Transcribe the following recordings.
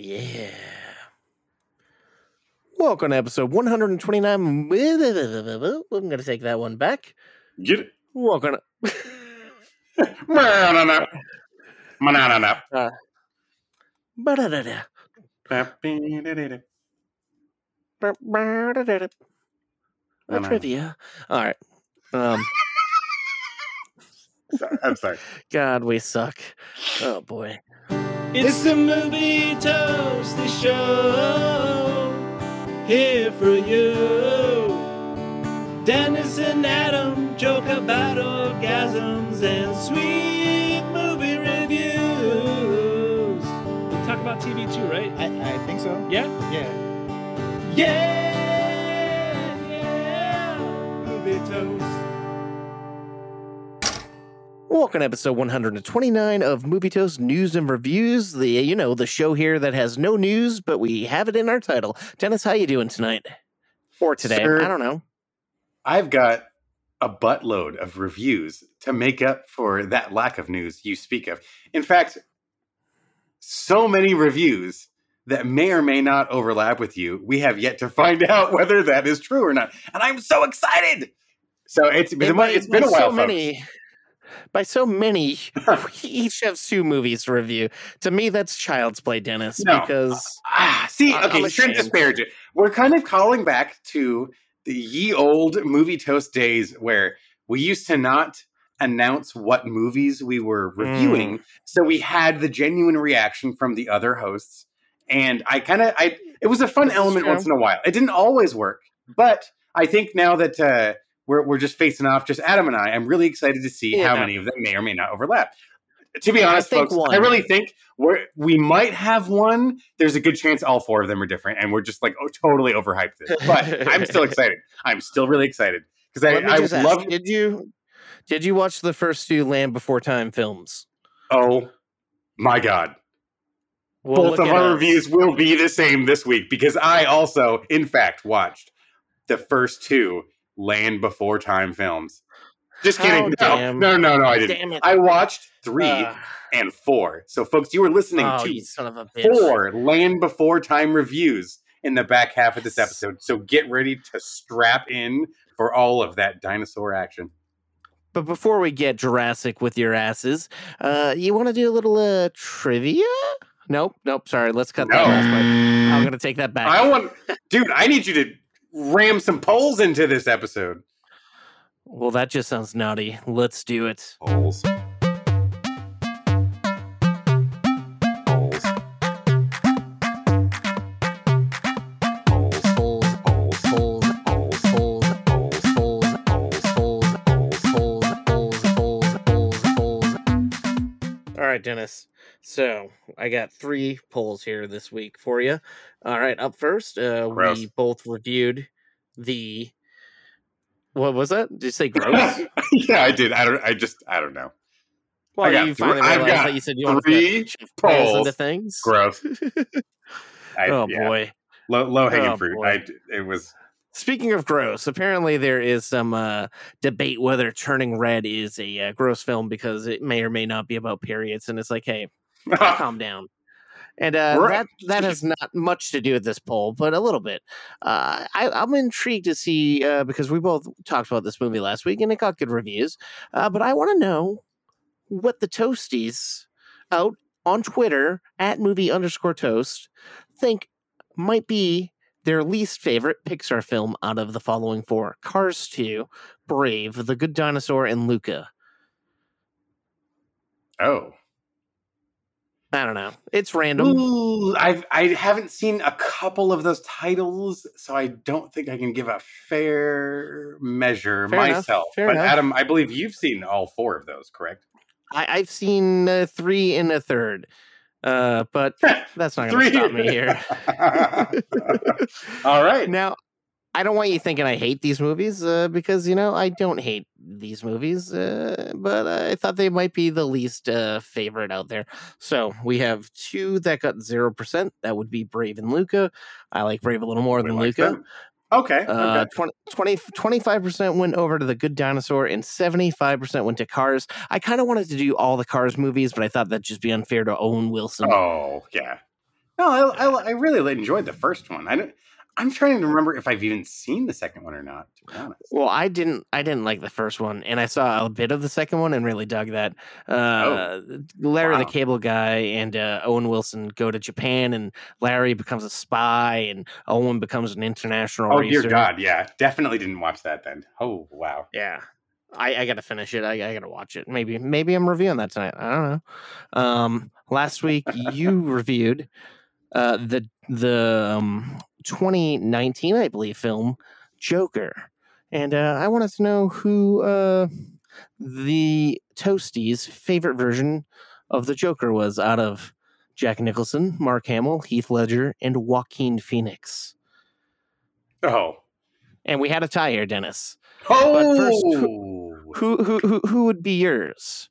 Yeah. Welcome to episode 129. I'm going to take that one back. Get it. Welcome to. Banana. Banana. Uh, ba-da-da-da. Ba-ba-da-da-da. A I trivia. All right. Um, Sorry, I'm sorry. God, we suck. Oh boy. It's the movie toasty show here for you. Dennis and Adam joke about orgasms and sweet movie reviews. We talk about TV too, right? I, I think so. Yeah, Yeah. yeah, yeah. Movie toast. Welcome to episode 129 of Movie Toast News and Reviews. The you know the show here that has no news, but we have it in our title. Dennis, how you doing tonight? Or today? Sir. I don't know. I've got a buttload of reviews to make up for that lack of news you speak of. In fact, so many reviews that may or may not overlap with you. We have yet to find out whether that is true or not. And I'm so excited. So it's, by- it's been a while, So many, by so many, we each have two movies to review. To me, that's child's play, Dennis. No. Because Ah, see, I- okay, shouldn't disparage it. We're kind of calling back to the ye old movie toast days where we used to not announce what movies we were Mm. reviewing, so we had the genuine reaction from the other hosts. And I kind of, I it was a fun element true. once in a while. It didn't always work, but I think now that uh, we're we're just facing off, just Adam and I, I'm really excited to see how many of them may or may not overlap. To be I honest, think folks, I really think we're we might have one. There's a good chance all four of them are different, and we're just like oh, totally overhyped this. But I'm still excited. I'm still really excited because I, I love. did you did you watch the first two Land Before Time films? Oh my god! Well, Both of our us. reviews will be the same this week because I also, in fact, watched the first two Land Before Time films. Just kidding. No, no, no, no, I didn't. I watched three Uh, and four. So, folks, you were listening oh, to you of a bitch! four Land Before Time reviews in the back half of this episode. So get ready to strap in for all of that dinosaur action. But before we get Jurassic with your asses, uh, you want to do a little uh, trivia? Nope, nope. Sorry, let's cut that No. last part. I'm gonna take that back. I want, dude, I need you to ram some polls into this episode. Well, that just sounds naughty. Let's do it. Polls. All right, Dennis. So I got three polls here this week for you. All right, up first, uh, Gross. we both reviewed the. What was that? Did you say gross? yeah, I did. I don't. I just. I don't know. Well, got you finally realized that you said you wanted three to polls polls. into things. Gross. I, oh yeah. boy. Low, low hanging Oh, fruit. boy. I. It was. Speaking of gross, apparently there is some uh, debate whether Turning Red is a uh, gross film because it may or may not be about periods, and it's like, hey, calm down. And uh, Right. that that has not much to do with this poll, but a little bit. Uh, I, I'm intrigued to see uh, because we both talked about this movie last week and it got good reviews. Uh, but I want to know what the toasties out on Twitter at movie underscore toast think might be their least favorite Pixar film out of the following four: Cars 2, Brave, The Good Dinosaur, and Luca. oh. I don't know. It's random. Ooh, I've I haven't seen a couple of those titles, so I don't think I can give a fair measure Fair myself. but enough. Adam, I believe you've seen all four of those, correct? I, I've seen uh, three and a third, uh, but that's not going to stop me here. all right. now, I don't want you thinking I hate these movies uh, because you know I don't hate these movies, uh, but I thought they might be the least uh, favorite out there. So we have two that got zero percent. That would be Brave and Luca. I like Brave a little more We than like Luca. them. Okay. Uh, okay. 20, 25% went over to the Good Dinosaur and 75% went to Cars. I kind of wanted to do all the Cars movies, but I thought that'd just be unfair to Owen Wilson. Oh, yeah. No, I, I, I really enjoyed the first one. I don't. I'm trying to remember if I've even seen the second one or not. To be honest. Well, I didn't. I didn't like the first one, and I saw a bit of the second one and really dug that. Uh, Larry wow. the Cable Guy and uh, Owen Wilson go to Japan, and Larry becomes a spy, and Owen becomes an international Oh racer. dear God, yeah, definitely didn't watch that then. Oh wow. Yeah. I, I gotta finish it. I, I gotta watch it. Maybe maybe I'm reviewing that tonight. I don't know. Um, last week you reviewed uh, the the um, 2019, I believe, film Joker, and uh, I wanted to know who uh, the Toasties' favorite version of the Joker was out of Jack Nicholson, Mark Hamill, Heath Ledger, and Joaquin Phoenix. Oh. And we had a tie here, Dennis. Oh. first, Who who who, who would be yours?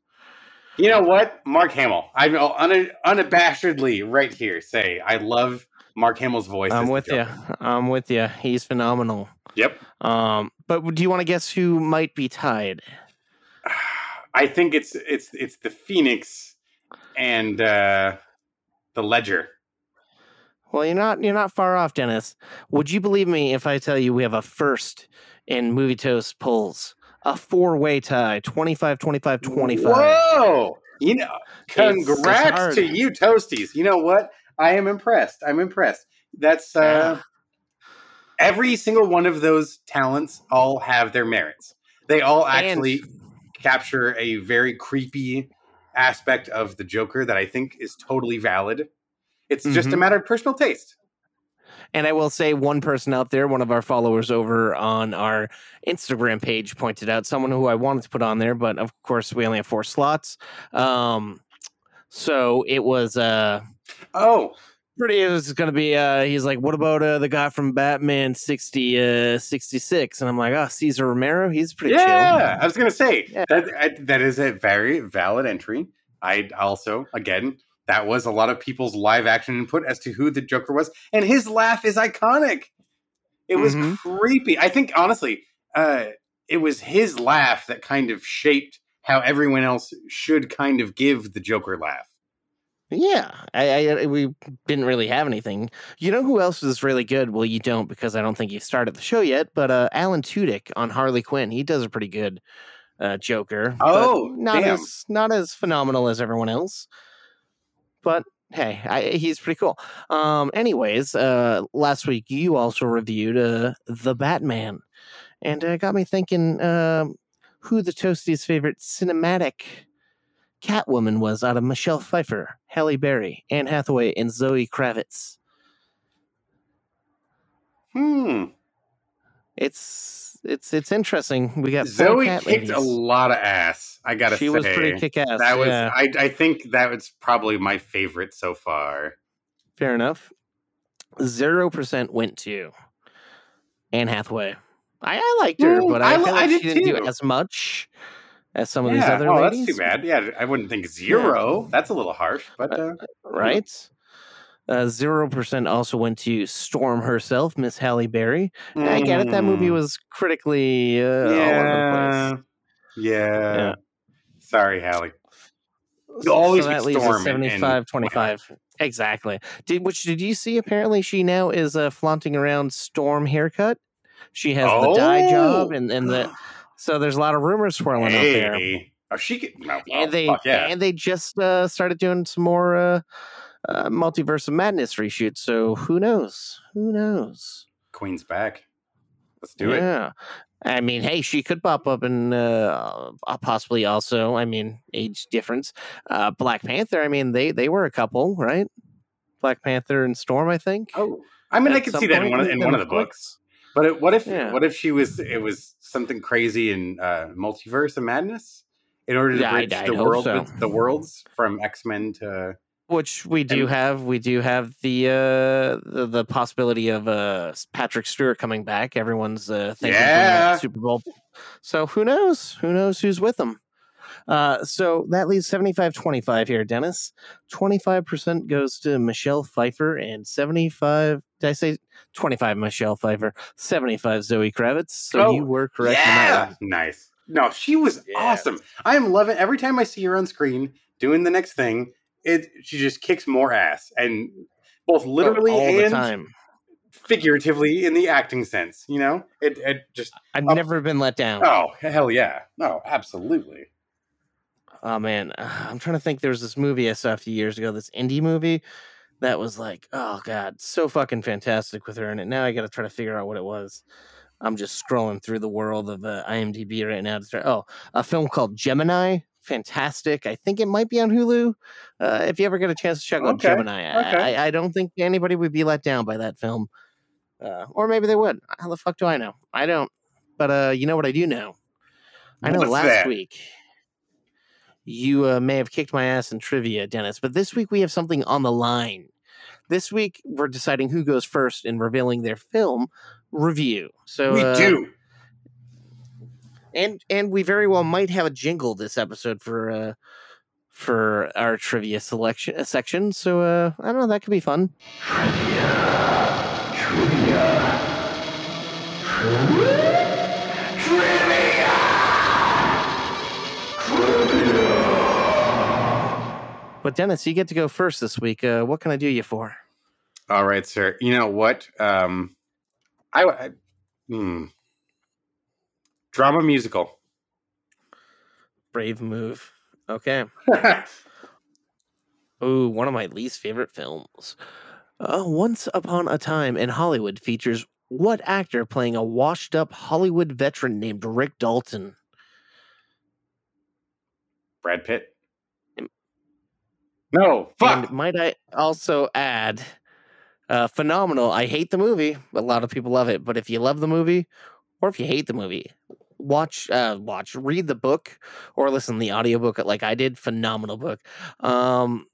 You know what? Mark Hamill. I will unabashedly right here say I love Mark Hamill's voice. I'm with you. I'm with you. He's phenomenal. Yep. Um, but do you want to guess who might be tied? I think it's it's it's the Phoenix and uh the Ledger. Well, you're not you're not far off, Dennis. Would you believe me if I tell you we have a first in Movie Toast polls? A four-way tie, 25 25 25. Whoa! You know, It's- it's congrats to you, Toasties. You know what? I am impressed. I'm impressed. That's uh every single one of those talents all have their merits. They all actually capture a very creepy aspect of the Joker that I think is totally valid. It's just a Mhm. matter of personal taste. And I will say, one person out there, one of our followers over on our Instagram page, pointed out someone who I wanted to put on there, but of course, we only have four slots. Um, so it was uh, Oh, pretty. It was going to be. Uh, he's like, "What about uh, the guy from Batman 60, uh, 66? And I'm like, "Oh, Cesar Romero. He's pretty yeah. I was gonna say Yeah. that I, that is a very valid entry. I also, again, that was a lot of people's live action input as to who the Joker was, and his laugh is iconic. It was Mhm. creepy. I think honestly, uh, it was his laugh that kind of shaped how everyone else should kind of give the Joker laugh. Yeah, I, I we didn't really have anything. You know who else is really good? Well, you don't because I don't think you started the show yet. But uh, Alan Tudyk on Harley Quinn, he does a pretty good uh, Joker. Oh, not damn. as not as phenomenal as everyone else. But hey, I, he's pretty cool. Um, anyways, uh, last week you also reviewed uh, the Batman, and uh, got me thinking um who the Toasties' favorite cinematic Catwoman was out of Michelle Pfeiffer, Halle Berry, Anne Hathaway, and Zoe Kravitz. Hmm. It's it's it's interesting. We got Zoe kicked ladies. a lot of ass. I gotta she say, was pretty kick ass. that was. yeah, I, I think that was probably my favorite so far. fair enough. Zero percent went to Anne Hathaway. I, I liked her, Mm, but I, I li- feel I like did she didn't too. do as much as some of these Yeah, other oh, ladies. that's too bad. Yeah, I wouldn't think zero. That's a little harsh, but uh, right? Uh, Zero percent also went to Storm herself, Miss Halle Berry. I get it. That movie mm, was critically uh, all over the yeah, place. yeah. Yeah. Sorry, Halle. You always so that leaves Storm us and- and 75 25 exactly did which did you see apparently she now is uh, flaunting around storm haircut she has the dye job Oh! and and the so there's a lot of rumors swirling out there Hey, oh, she could. No, and they fuck yeah. and they just uh, started doing some more uh, uh, multiverse of madness reshoots so who knows who knows Queen's back. Let's do it. yeah I mean, hey, she could pop up and uh, uh, possibly also. I mean, age difference. Uh, Black Panther. I mean, they they were a couple, right? Black Panther and Storm. I think. Oh, I mean, I At could see that in one of, in one of the books. But it, what if Yeah. what if she was it was something crazy in uh, multiverse of madness in order to Yeah, I'd- bridge I'd the world so. the worlds from X Men to Which we do And- have. We do have the uh, the, the possibility of uh, Patrick Stewart coming back. Everyone's uh, thinking Yeah. Super Bowl. So who knows? Who knows who's with them? Uh, so that leaves 75 25 here, Dennis. 25% goes to Michelle Pfeiffer, and 75, did I say 25 Michelle Pfeiffer, 75 Zoe Kravitz? So Oh, you were correct on that yeah, nice. No, she was Yeah. awesome. I am loving every time I see her on screen doing the next thing. It she just kicks more ass, and both oh, literally all the and time. figuratively in the acting sense. You know, it, it just I've up- never been let down. oh hell yeah, no, absolutely. Oh man, I'm trying to think. There was this movie I saw a few years ago. This indie movie that was like, oh god, so fucking fantastic with her in it. Now I got to try to figure out what it was. I'm just scrolling through the world of uh, IMDb right now to try. Oh, a film called Gemini. Fantastic. I think it might be on Hulu. Uh, if you ever get a chance to check out Okay, Gemini, I, okay. I, I don't think anybody would be let down by that film. Uh, or maybe they would. How the fuck do I know? I don't. But uh, you know what I do know? I know What's last that? week you uh, may have kicked my ass in trivia, Dennis, but this week we have something on the line. This week we're deciding who goes first in revealing their film review. So we uh, do. and and we very well might have a jingle this episode for uh for our trivia selection uh, section. So uh I don't know, that could be fun. But Dennis, you get to go first this week. Uh, what can I do you for? All right, sir. You know what? Um, I, I hmm. drama musical. Brave move. Okay. Ooh, one of my least favorite films. Uh, Once Upon a Time in Hollywood features what actor playing a washed up Hollywood veteran named Rick Dalton? Brad Pitt. No, fuck. And might I also add, uh, phenomenal. I hate the movie. A lot of people love it, but if you love the movie, or if you hate the movie, watch, uh, watch, read the book, or listen to the audiobook like I did. Phenomenal book. Um,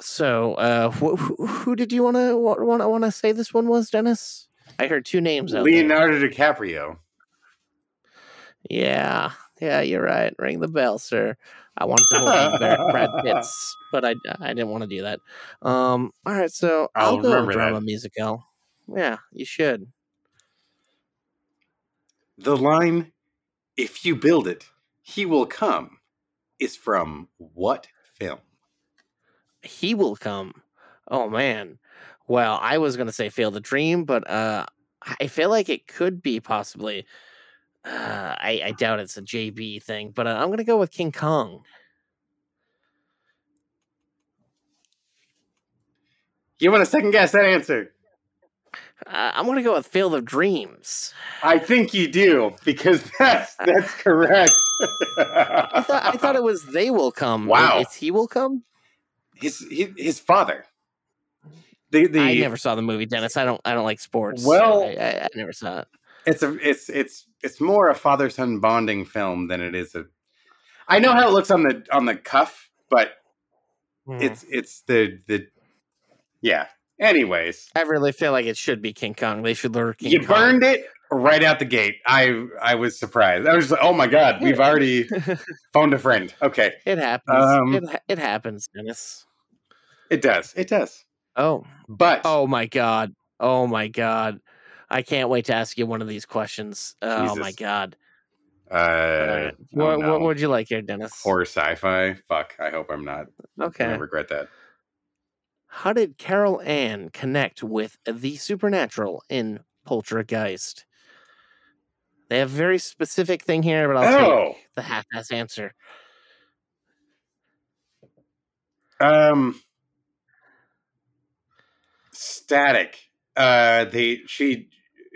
so, uh, wh- who, did you want to want to want to say this one was, Dennis? I heard two names out there. Leonardo DiCaprio. Yeah, yeah, you're right. Ring the bell, sir. I wanted to hold Brad, Brad Pitt's, but I I didn't want to do that. Um, all right, so I'll, I'll go drama that. musical. Yeah, you should. The line, if you build it, he will come, is from what film? He will come. Oh man. Well, I was gonna say fail the dream, but uh, I feel like it could be possibly. Uh, I, I doubt it's a JB thing, but uh, I'm gonna go with King Kong. You want to second guess that answer? Uh, I'm gonna go with Field of Dreams. I think you do because that's that's correct. I thought I thought it was They Will Come. Wow. it's He Will Come. his his, his father. The the I never saw the movie, Dennis. I don't. I don't like sports. so Well- I, I, I never saw it. It's a it's it's it's more a father son bonding film than it is a. I know how it looks on the on the cuff, but Hmm. it's it's the the yeah. Anyways, I really feel like it should be King Kong. They should lure King you Kong. burned it right out the gate. I I was surprised. I was like, oh my god, we've already phoned a friend. Okay, it happens. Um, it, it happens, Dennis. it does, it does. Oh, But oh my God. Oh my God. I can't wait to ask you one of these questions. Oh my God. uh, All right. oh what, no. what would you like here, Dennis? horror sci-fi. Fuck, I hope I'm not. Okay. Gonna regret that. How did Carol Anne connect with the supernatural in Poltergeist? They have a very specific thing here, but I'll Oh. take the half-ass answer. Um, static. Uh, they she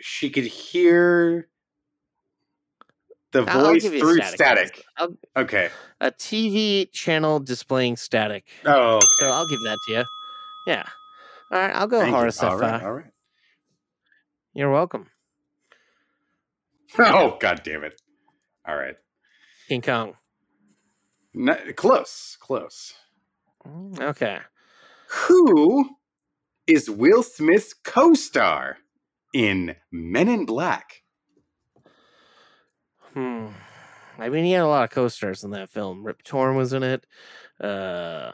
she could hear the I'll- voice you through static static. Okay. a TV channel displaying static. Oh, okay. So I'll give that to you. Yeah. All right, I'll go Thank you. horror sci-fi. All right. All right. You're welcome. Oh, god damn it! All right. King Kong. No, close. Close. Mm, Okay. Who is Will Smith's co-star in Men in Black? Hmm. I mean, he had a lot of co-stars in that film. Rip Torn was in it. Uh,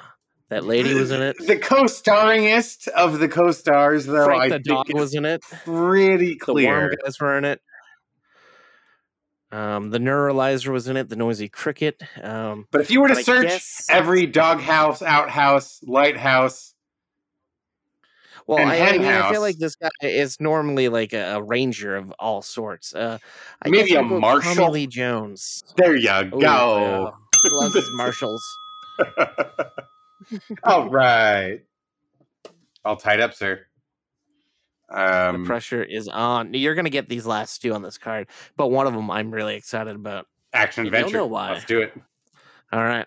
that lady was in it. The co-starringest of the co-stars, though, Frank I the dog was in it. pretty clear. The worm clear. guys were in it. Um, the neuralizer was in it. The noisy cricket. Um, But if you were to search guess- every doghouse, outhouse, lighthouse, Well, I, I mean, I feel like this guy is normally like a, a ranger of all sorts. Uh, I Maybe a marshal? Tommy Lee Jones. There you Ooh, go. wow. Loves his marshals. All right. All tied up, sir. the Um, pressure is on. You're gonna get these last two on this card, but one of them I'm really excited about. action you don't adventure. know why. Let's do it. All right,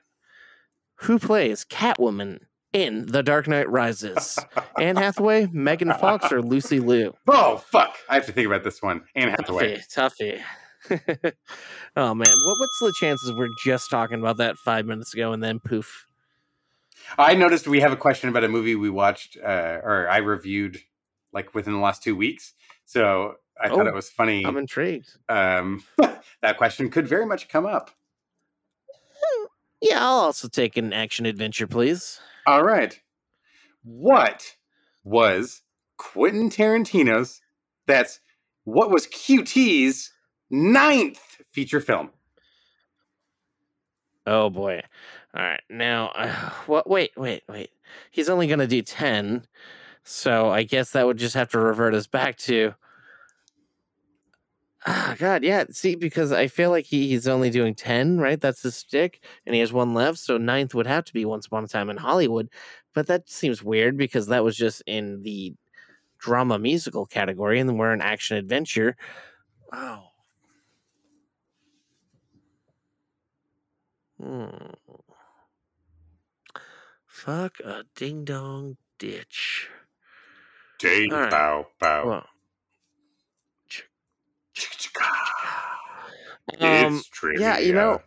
who plays Catwoman in The Dark Knight Rises? Anne Hathaway, Megan Fox, or Lucy Liu? Oh fuck! I have to think about this one. Anne Hathaway. Tuffy, tuffy. oh man, what, what's the chances we're just talking about that five minutes ago and then poof? I noticed we have a question about a movie we watched uh, or I reviewed like within the last two weeks. So I thought Oh, it was funny. I'm intrigued. um, that question could very much come up. Yeah, I'll also take an action adventure, please. All right. What was Quentin Tarantino's? That's what was QT's ninth feature film? Oh boy. All right. Now, uh, what? Wait, wait, wait. He's only going to do 10. So I guess that would just have to revert us back to. Ah, God, yeah. See, because I feel like he, he's only doing 10, right? That's his stick. And he has one left. So ninth would have to be Once Upon a Time in Hollywood. But that seems weird because that was just in the drama musical category. And then we're in action adventure. Oh. Hmm. Fuck a ding dong ditch. Ding, right. bow, bow. Well, It's um, trivia. yeah, you know,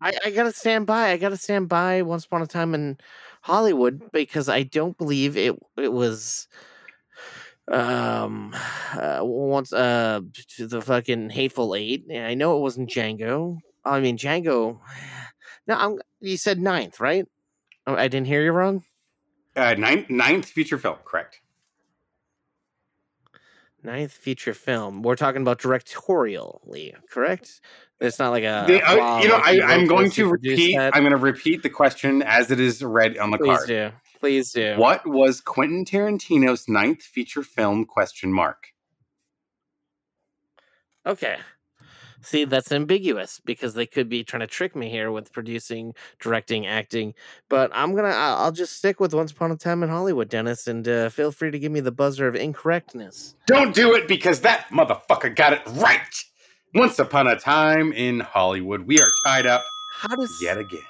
I, I gotta stand by. I gotta stand by. Once upon a time in Hollywood, because I don't believe it. It was, um, uh, once uh to the fucking hateful eight. I know it wasn't Django. I mean Django. No, I'm. You said ninth, right? Oh, I didn't hear you wrong. uh, ninth, ninth feature film, correct? Ninth feature film. We're talking about directorially, correct? It's not like a. Uh, you know, like he I, I'm going to repeat. that. I'm going to repeat the question as it is read on the card. Please card. do. Please do. What was Quentin Tarantino's ninth feature film? Question mark. Okay. See, that's ambiguous because they could be trying to trick me here with producing, directing, acting. But I'm gonna, I'll just stick with Once Upon a Time in Hollywood, Dennis, and uh, feel free to give me the buzzer of incorrectness. Don't do it because that motherfucker got it right. Once upon a time in Hollywood, we are tied up How does yet again.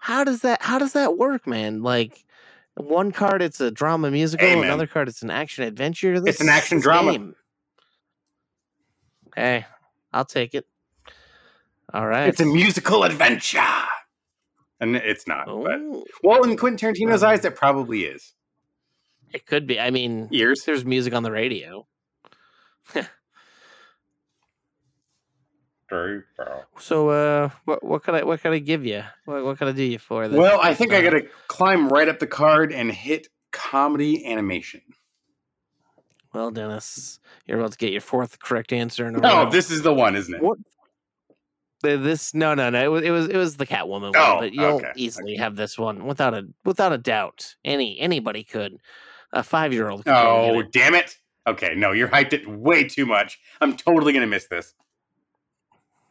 how does that how does that work, man? Like one card it's a drama musical, Hey, another card it's an action adventure. This, It's an action drama. game. Hey, I'll take it. All right. It's a musical adventure. And it's not. But well, in Quentin Tarantino's Um, eyes, it probably is. it could be. I mean, Ears. there's music on the radio. So, uh, what what could I what could I give you? What what could I do you for? This, Well, I think I got to climb right up the card and hit comedy animation. Well, Dennis, you're about to get your fourth correct answer in a No, row. this is the one, isn't it? What? This no no no it was it was it was the Catwoman one, Oh, but you'll okay, easily have this one without a without a doubt. Any anybody could. A five year old. Oh, it. damn it. Okay, no, you're hyped it way too much. I'm totally going to miss this.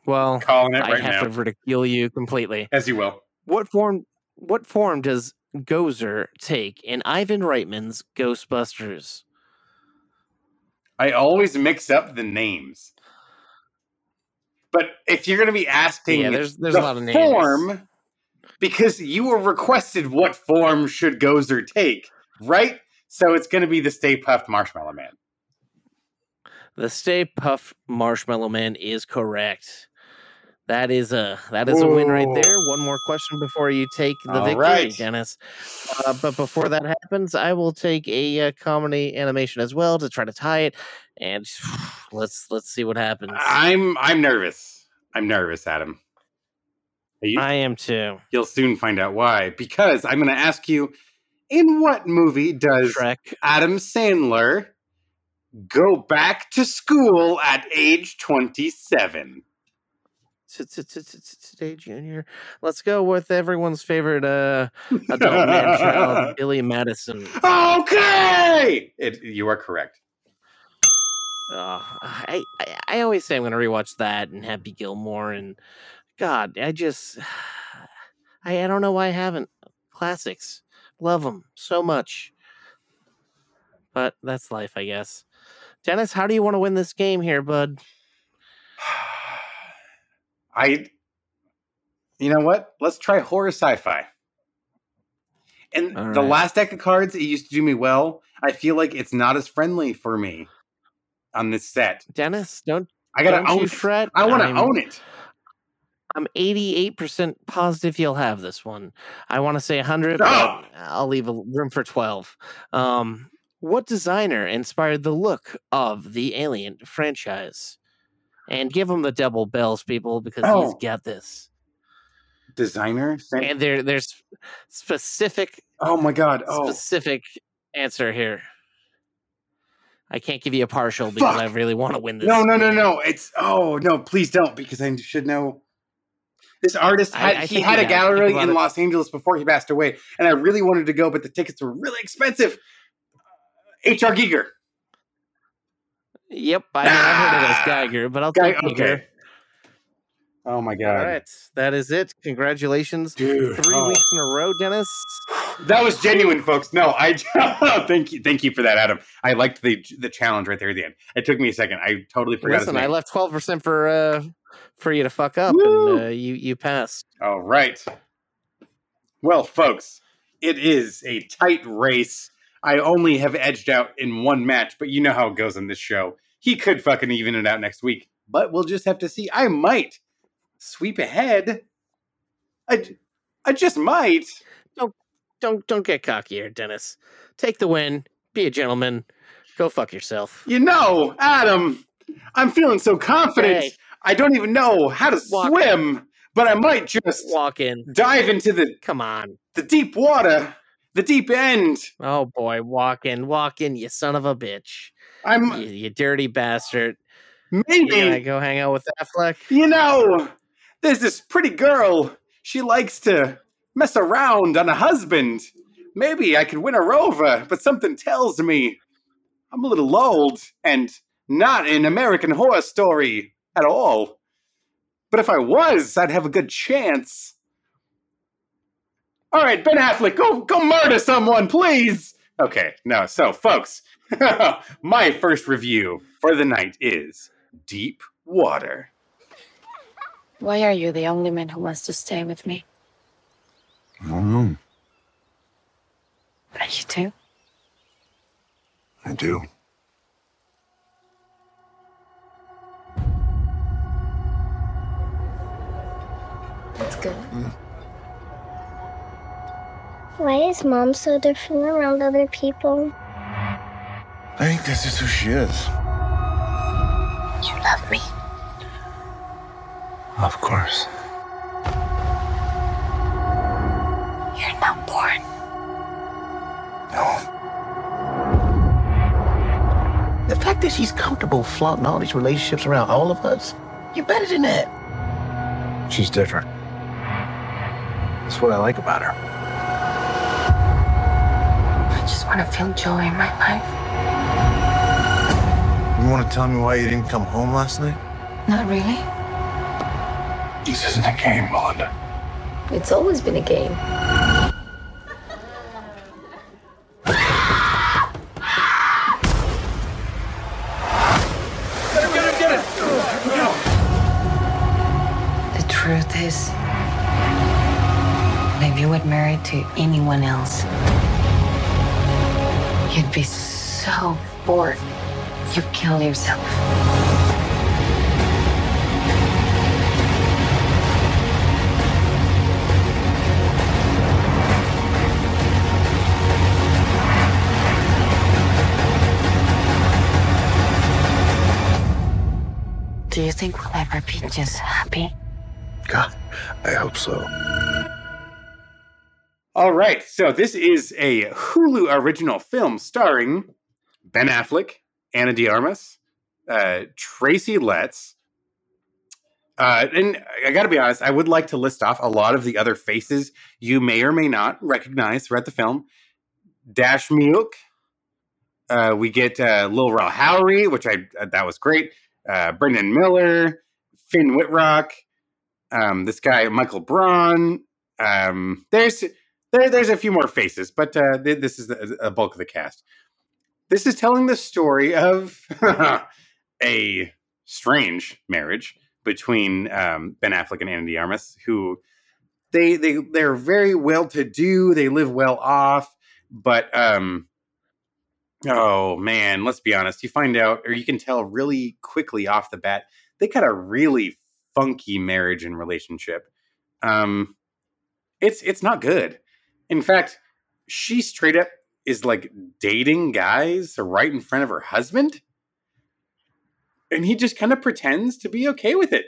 Well, Calling it I right have now. to ridicule you completely. As you will. What form? What form does Gozer take in Ivan Reitman's Ghostbusters? I always mix up the names. But if you're going to be asking Yeah, there's there's the a lot of names. form, because you were requested what form should Gozer take, right? So it's going to be the Stay Puft Marshmallow Man. The Stay Puft Marshmallow Man is correct. That is a that is a win right there. One more question before you take the All victory, right. Dennis. Uh, but before that happens, I will take a uh, comedy animation as well to try to tie it, and let's let's see what happens. I'm I'm nervous. I'm nervous, Adam. You, I am too. you'll soon find out why. Because I'm going to ask you, in what movie does Shrek. Adam Sandler go back to school at age 27? Today, Junior. Let's go with everyone's favorite uh, adult man child, Billy Madison. Okay, it, you are correct. Oh, I, I I always say I'm gonna rewatch that and Happy Gilmore and God, I just I I don't know why I haven't. Classics, love them so much, but that's life, I guess. Dennis, how do you want to win this game here, bud? I, you know what? Let's try horror sci-fi. And All the right. last deck of cards, it used to do me well. I feel like it's not as friendly for me on this set. Dennis, don't I gotta don't own fret. I want to own it. I'm 88% positive you'll have this one. I want to say 100, Oh! but I'll leave a room for 12. Um, what designer inspired the look of the Alien franchise? And give him the double bells, people, because he's oh. got this. Designer. Fan- And there, there's specific, oh my god. Oh, specific answer here. I can't give you a partial because Fuck. I really want to win this. no, no, no, no. It's oh no, please don't because I should know. This artist had I he had a gallery in. Los Angeles before he passed away, and I really wanted to go, but the tickets were really expensive. H.R. Giger. Yep, I mean, I've heard it as! Geiger, but I'll Guy, take Giger. okay. Oh my god. All right, that is it. Congratulations. Dude. Three oh. weeks in a row, Dennis. That was genuine, folks. No, I thank you, thank you for that, Adam. I liked the the challenge right there at the end. It took me a second. I totally forgot. Listen, I left twelve percent for uh for you to fuck up, Woo! and uh, you you passed. All right. Well, folks, it is a tight race. I only have edged out in one match, but you know how it goes on this show. He could fucking even it out next week, but we'll just have to see. I might sweep ahead. I, I just might. Don't don't don't get cocky here, Dennis. Take the win. Be a gentleman. Go fuck yourself. You know, Adam, I'm feeling so confident. Hey. I don't even know how to Walk. swim, but I might just Walk in. dive into the, Come on. the deep water, the deep end. Oh boy, walk in, walk in, you son of a bitch. I'm You, you dirty bastard. Maybe gonna go hang out with Affleck? You know, there's this pretty girl. She likes to mess around on a husband. Maybe I could win her over, but something tells me I'm a little old and not an American horror story at all. But if I was, I'd have a good chance. All right, Ben Affleck, go go murder someone, please. Okay, no. So, folks, my first review for the night is Deep Water. Why are you the only man who wants to stay with me? I don't know. But you do? I do. That's good. Mm. Why is mom so different around other people? I think this is who she is. You love me. Of course. You're not born. No. The fact that she's comfortable flaunting all these relationships around all of us, you're better than that. She's different. That's what I like about her. I just want to feel joy in my life. You want to tell me why you didn't come home last night? Not really. This isn't a game, Melinda. It's always been a game. The truth is, if you were married to anyone else, you'd be so bored, you'd kill yourself. Do you think we'll ever be just happy? God, I hope so. All right, so this is a Hulu original film starring Ben Affleck, Ana de Armas, uh, Tracy Letts, Uh, and I got to be honest, I would like to list off a lot of the other faces you may or may not recognize throughout the film. Dash Mihok. Uh, we get uh, Lil Rel Howery, which I uh, that was great. Uh, Brendan Miller, Finn Wittrock, um, this guy Michael Braun. Um, there's there, there's a few more faces, but uh, th- this is the, a bulk of the cast. This is telling the story of a strange marriage between um, Ben Affleck and Ana de Armas, who they they they're very well to do. They live well off, but um, oh man, let's be honest. You find out, or you can tell really quickly off the bat, they got a really funky marriage and relationship. Um, it's it's not good. In fact, she straight up is like dating guys right in front of her husband and he just kind of pretends to be okay with it.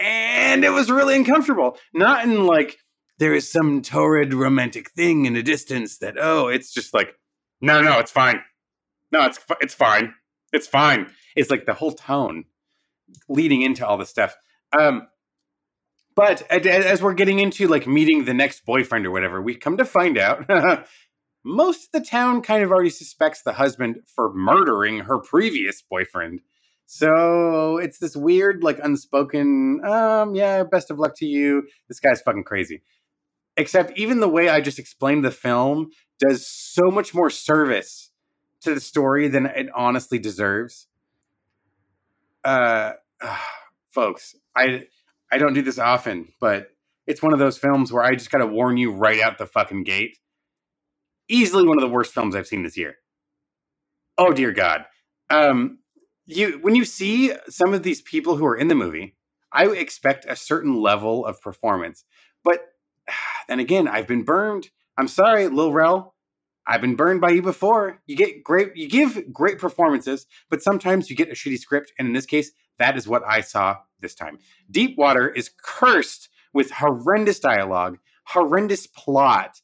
And it was really uncomfortable. Not in like there is some torrid romantic thing in the distance that oh, it's just like no, no, it's fine. No, it's it's fine. It's fine. It's like the whole tone leading into all this stuff. Um, but as we're getting into like meeting the next boyfriend or whatever, we come to find out most of the town kind of already suspects the husband for murdering her previous boyfriend. So it's this weird, like unspoken, um, yeah, best of luck to you. This guy's fucking crazy. Except even the way I just explained the film does so much more service to the story than it honestly deserves. Uh, folks, I I don't do this often, but it's one of those films where I just got to warn you right out the fucking gate. Easily one of the worst films I've seen this year. Oh dear God. Um, you when you see some of these people who are in the movie, I expect a certain level of performance. But then again, I've been burned. I'm sorry, Lil Rel. I've been burned by you before. You get great, you give great performances, but sometimes you get a shitty script. And in this case, that is what I saw this time. Deep Water is cursed with horrendous dialogue, horrendous plot.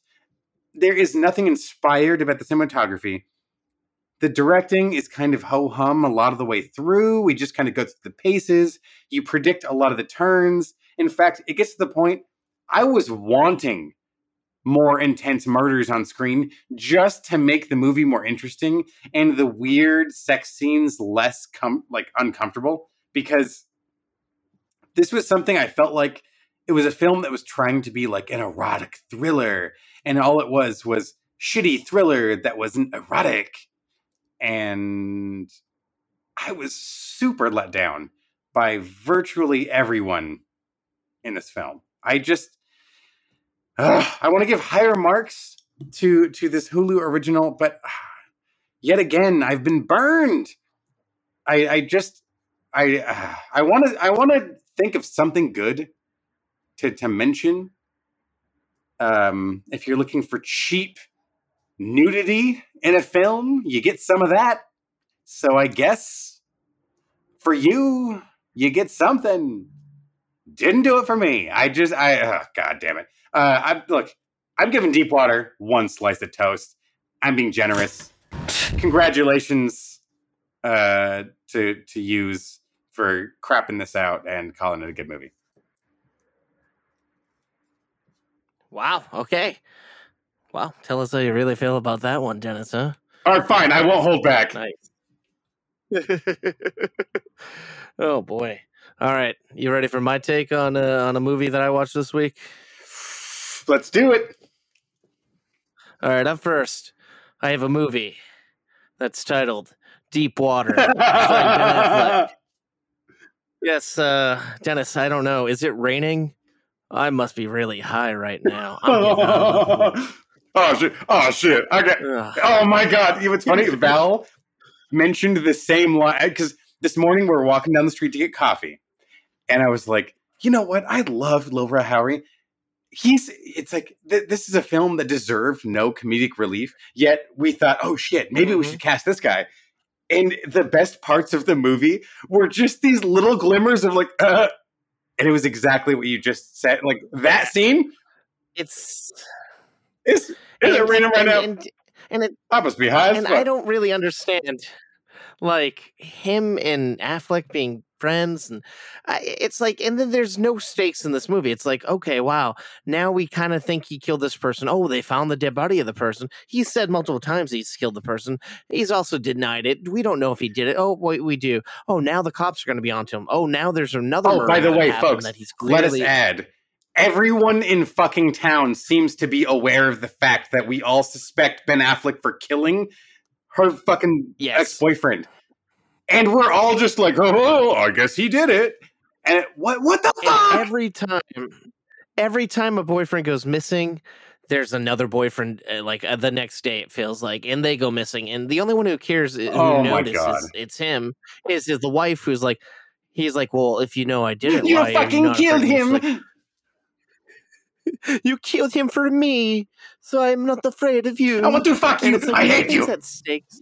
There is nothing inspired about the cinematography. The directing is kind of ho hum a lot of the way through. We just kind of go through the paces. You predict a lot of the turns. In fact, it gets to the point I was wanting more intense murders on screen just to make the movie more interesting and the weird sex scenes less com- like uncomfortable because this was something I felt like it was a film that was trying to be like an erotic thriller and all it was was shitty thriller that wasn't erotic and I was super let down by virtually everyone in this film. I just I want to give higher marks to to this Hulu original, but uh, yet again I've been burned. I I just I uh, I want to I want to think of something good to to mention. Um, if you're looking for cheap nudity in a film, you get some of that. So I guess for you, you get something. Didn't do it for me. I just, I, oh, god damn it. Uh, I look, I'm giving Deep Water one slice of toast. I'm being generous. Congratulations uh, to to use for crapping this out and calling it a good movie. Wow. Okay. Well, tell us how you really feel about that one, Dennis, huh? All right, fine. I won't hold back. Nice. oh boy. All right, you ready for my take on uh, on a movie that I watched this week? Let's do it. All right, up first, I have a movie that's titled Deep Water. starring Ben Affleck. yes, uh, Dennis. I don't know. Is it raining? I must be really high right now. I'm getting out of the- oh shit! Oh shit! I got. Ugh. Oh my god! You know what's funny? Val mentioned the same line because this morning we were walking down the street to get coffee, and I was like, you know what? I love Rel Howery. He's. It's like th- this is a film that deserved no comedic relief. Yet we thought, oh shit, maybe we Mhm. should cast this guy. And the best parts of the movie were just these little glimmers of like, uh, and it was exactly what you just said. Like that scene It's it's, it's it and- raining right and, now? and, and it be high and. I don't really understand like him and Affleck being friends, and uh, I, it's like, and then there's no stakes in this movie. It's like, okay, wow, now we kind of think he killed this person. Oh, they found the dead body of the person. He said multiple times he's killed the person. He's also denied it. We don't know if he did it. Oh, wait, we do. Oh, now the cops are going to be onto him. Oh, now there's another. Oh, by the way, folks, that he's let us clearly add everyone in fucking town seems to be aware of the fact that we all suspect Ben Affleck for killing her fucking Yes. ex-boyfriend. And we're all just like, oh, I guess he did it. And it- what what the And fuck? every time, every time a boyfriend goes missing, there's another boyfriend. Uh, like uh, the next day, it feels like, and they go missing. And the only one who cares, uh, who Oh notices it's him, is is the wife who's like, he's like, well, if you know I did it, you why fucking not killed afraid?" And him. like, you killed him for me, so I'm not afraid of you. I want to fuck you. like, I hate you. at stakes.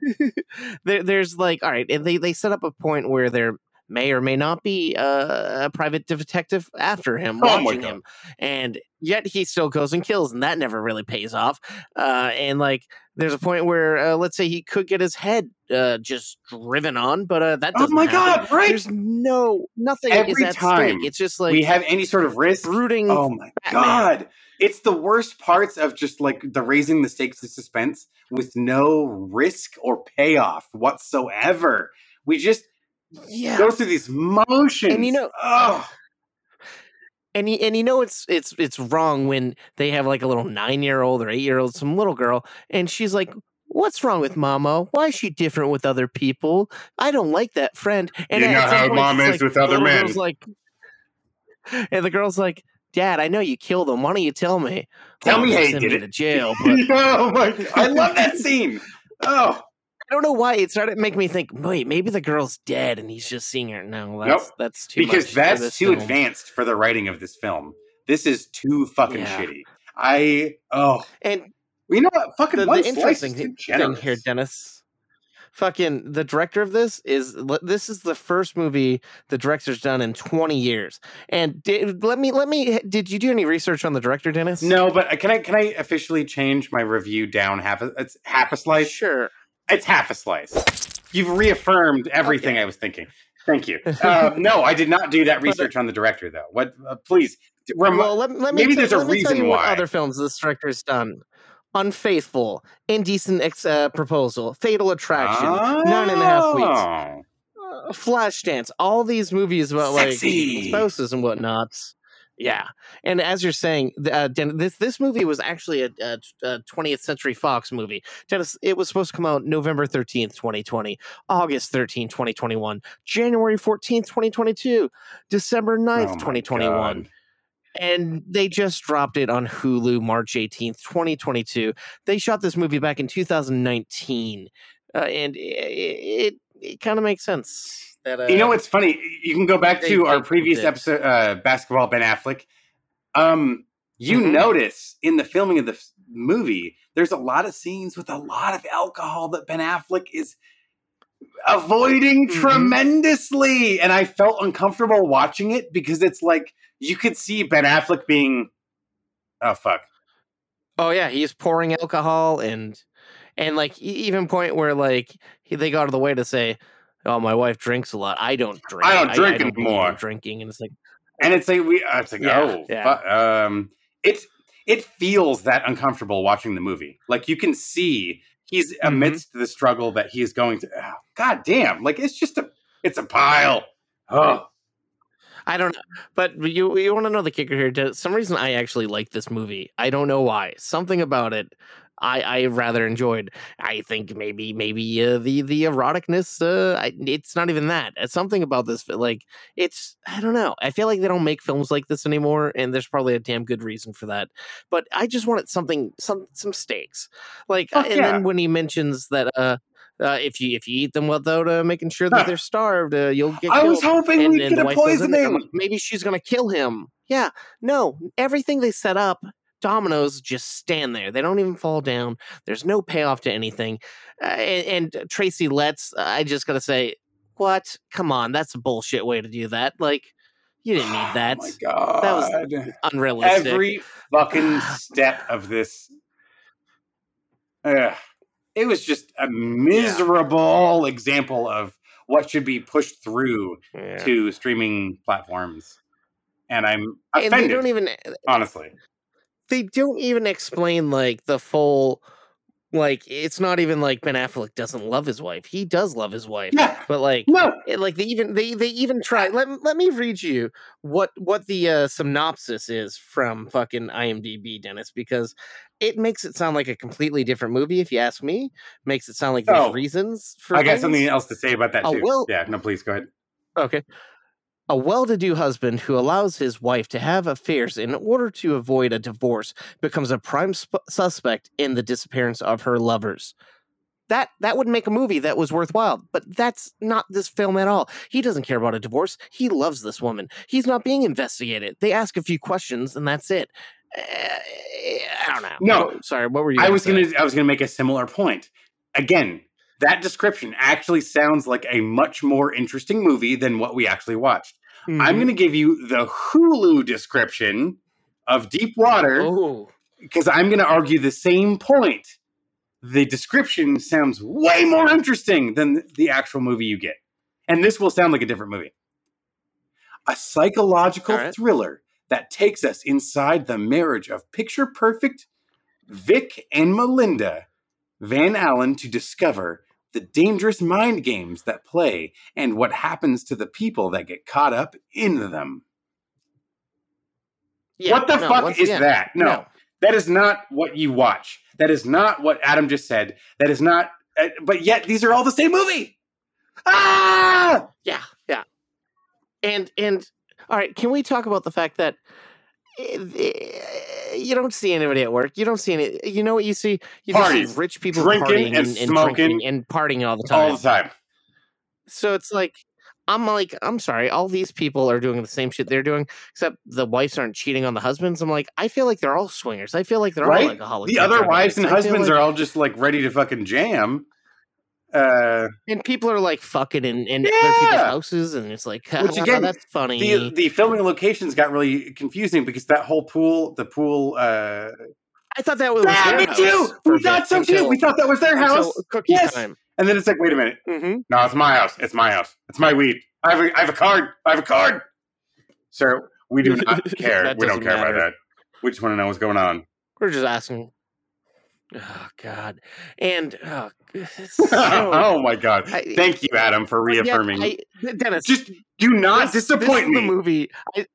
there, there's like, all right, and they they set up a point where there may or may not be uh, a private detective after him, Oh watching him, and yet he still goes and kills, and that never really pays off. Uh, and like, there's a point where, uh, let's say, he could get his head uh, just driven on, but uh, that Oh doesn't my happen. god, right? There's no nothing is Every at time stake. It's just like we have any sort of risk. brooding. Oh my Batman. god. It's the worst parts of just like the raising the stakes of suspense with no risk or payoff whatsoever. We just yeah, go through these motions. And you know- oh, and you, and you know it's it's it's wrong when they have like a little nine year old or eight year old, some little girl, and she's like, "What's wrong with Mama? Why is she different with other people? I don't like that friend." And You know how Mom is with other men. girl's Like, and the girl's like, "Dad, I know you killed him. Why don't you tell me? Tell Well, me how you did it." to jail." But oh my I love that scene. Oh, I don't know why it started making me think. Wait, maybe the girl's dead and he's just seeing her. No, that's Nope. that's too because that's too film. advanced for the writing of this film. This is too fucking Yeah. shitty. I oh, And you know what? Fucking the, the interesting too thing here, Dennis. Fucking the director of this is this is the first movie the director's done in 20 years. And did, let me let me did you do any research on the director, Dennis? No, but uh, can I can I officially change my review down half a it's half a slice? Sure. It's half a slice. You've reaffirmed everything Okay. I was thinking. Thank you. Uh, no, I did not do that research on the director though. What? Uh, please. Rem- well, let, let me maybe tell- there's a let me tell reason you what why. other films this director's done. Unfaithful, Indecent ex- uh, Proposal, Fatal Attraction, Nine and a Half Weeks, Oh. uh, Flashdance, all these movies about Sexy. like spouses and whatnots. Yeah, and as you're saying, uh, this this movie was actually a, a, a 20th Century Fox movie. Dennis, it was supposed to come out November 13th, 2020, August 13th, 2021, January 14th, 2022, December 9th, Oh 2021 God. and they just dropped it on Hulu March 18th, 2022. They shot this movie back in 2019, uh, and it, it, it kind of makes sense. That, uh, You know what's funny? You can go back to our previous episode, uh, basketball Ben Affleck. Um, you Mhm. notice in the filming of the f- movie, there's a lot of scenes with a lot of alcohol that Ben Affleck is avoiding Mhm. tremendously, and I felt uncomfortable watching it because it's like you could see Ben Affleck being, oh fuck, Oh yeah, he's pouring alcohol and and like even point where like he, they go out of the way to say, "Oh, my wife drinks a lot. I don't drink. I don't drink believe in anymore." Drinking." And it's like, and it's like we, uh, it's like Yeah, oh, yeah. fu- um, it's it feels that uncomfortable watching the movie. Like you can see he's Mm-hmm. amidst the struggle that he is going to. Oh, God damn! Like it's just a, it's a pile. Oh, I don't know, but you you want to know the kicker here? Some reason, I actually like this movie. I don't know why. Something about it, I I rather enjoyed. I think maybe maybe uh, the the eroticness. Uh, I, it's not even that. It's something about this. Like it's I don't know. I feel like they don't make films like this anymore, and there's probably a damn good reason for that. But I just wanted something some some stakes. Like Fuck and yeah. then when he mentions that. uh uh, if you if you eat them without uh, making sure that they're starved, uh, you'll get. I was hoping and, we'd and get a wife goes in there, I'm poisoning. maybe she's gonna kill him. Yeah, no, everything they set up, dominoes just stand there. They don't even fall down. There's no payoff to anything. Uh, and, and uh, Tracy Letts, uh, I just gotta say, what? Come on, that's a bullshit way to do that. Like, you didn't need oh that. Oh my god! That was Unrealistic. every fucking step of this. Ugh. it was just a miserable example of what should be pushed through Yeah. to streaming platforms, and I'm offended. and they don't even uh, honestly, they don't even explain like the full like it's not even like Ben Affleck doesn't love his wife. He does love his wife. yeah, But like no, it- like they even they they even try let, let me read you what what the uh synopsis is from fucking IMDb Dennis because it makes it sound like a completely different movie if you ask me makes it sound like there's Oh, reasons for I got things. something else to say about that Oh, too. well- yeah, no, please go ahead. Okay. A well to do husband who allows his wife to have affairs in order to avoid a divorce becomes a prime sp- suspect in the disappearance of her lovers. That that would make a movie that was worthwhile, but that's not this film at all. He doesn't care about a divorce. He loves this woman. He's not being investigated. They ask a few questions and that's it. Uh, I don't know. No. Sorry. What were you? I was gonna I was gonna make a similar point. Again, that description actually sounds like a much more interesting movie than what we actually watched. I'm Mhm. gonna give you the Hulu description of Deep Water Oh, because I'm gonna argue the same point. The description sounds way more interesting than the actual movie you get. And this will sound like a different movie. A psychological right. thriller that takes us inside the marriage of picture perfect Vic and Melinda Van Allen to discover the dangerous mind games that play and what happens to the people that get caught up in them. yeah, what the no, fuck is again, that? No, that is not what you watch. That is not what Adam just said. That is not. uh, but yet, these are all the same movie. Ah! Yeah, yeah. And and all right, can we talk about the fact that Eh, you don't see anybody at work. You don't see any. You know what you see? You Parties. see rich people Drinking partying and and, smoking drinking and partying all the time. All the time. So it's like I'm like I'm sorry. All these people are doing the same shit they're doing, except the wives aren't cheating on the husbands. I'm like I feel like they're all swingers. I feel like they're all Right? alcoholics. The other wives and. I husbands like- are all just like ready to fucking jam. Uh, and people are like fucking in, in other people's houses, and it's like Which "Ah, again, that's funny. the the filming locations got really confusing because that whole pool, the pool. Uh, I thought that was yeah, their me house too. We thought so too. We thought that was their house. cookie Yes. time. And then it's like, wait a minute. Mm-hmm. No, it's my house. It's my house. It's my weed. I have a, I have a card. I have a card. Sir, we do not care. We don't care about that. We just want to know what's going on. We're just asking. Oh God, and oh, so, oh my god! I- Thank you, Adam, for reaffirming. I, Dennis, just do not this- disappoint this is me. The movie. I,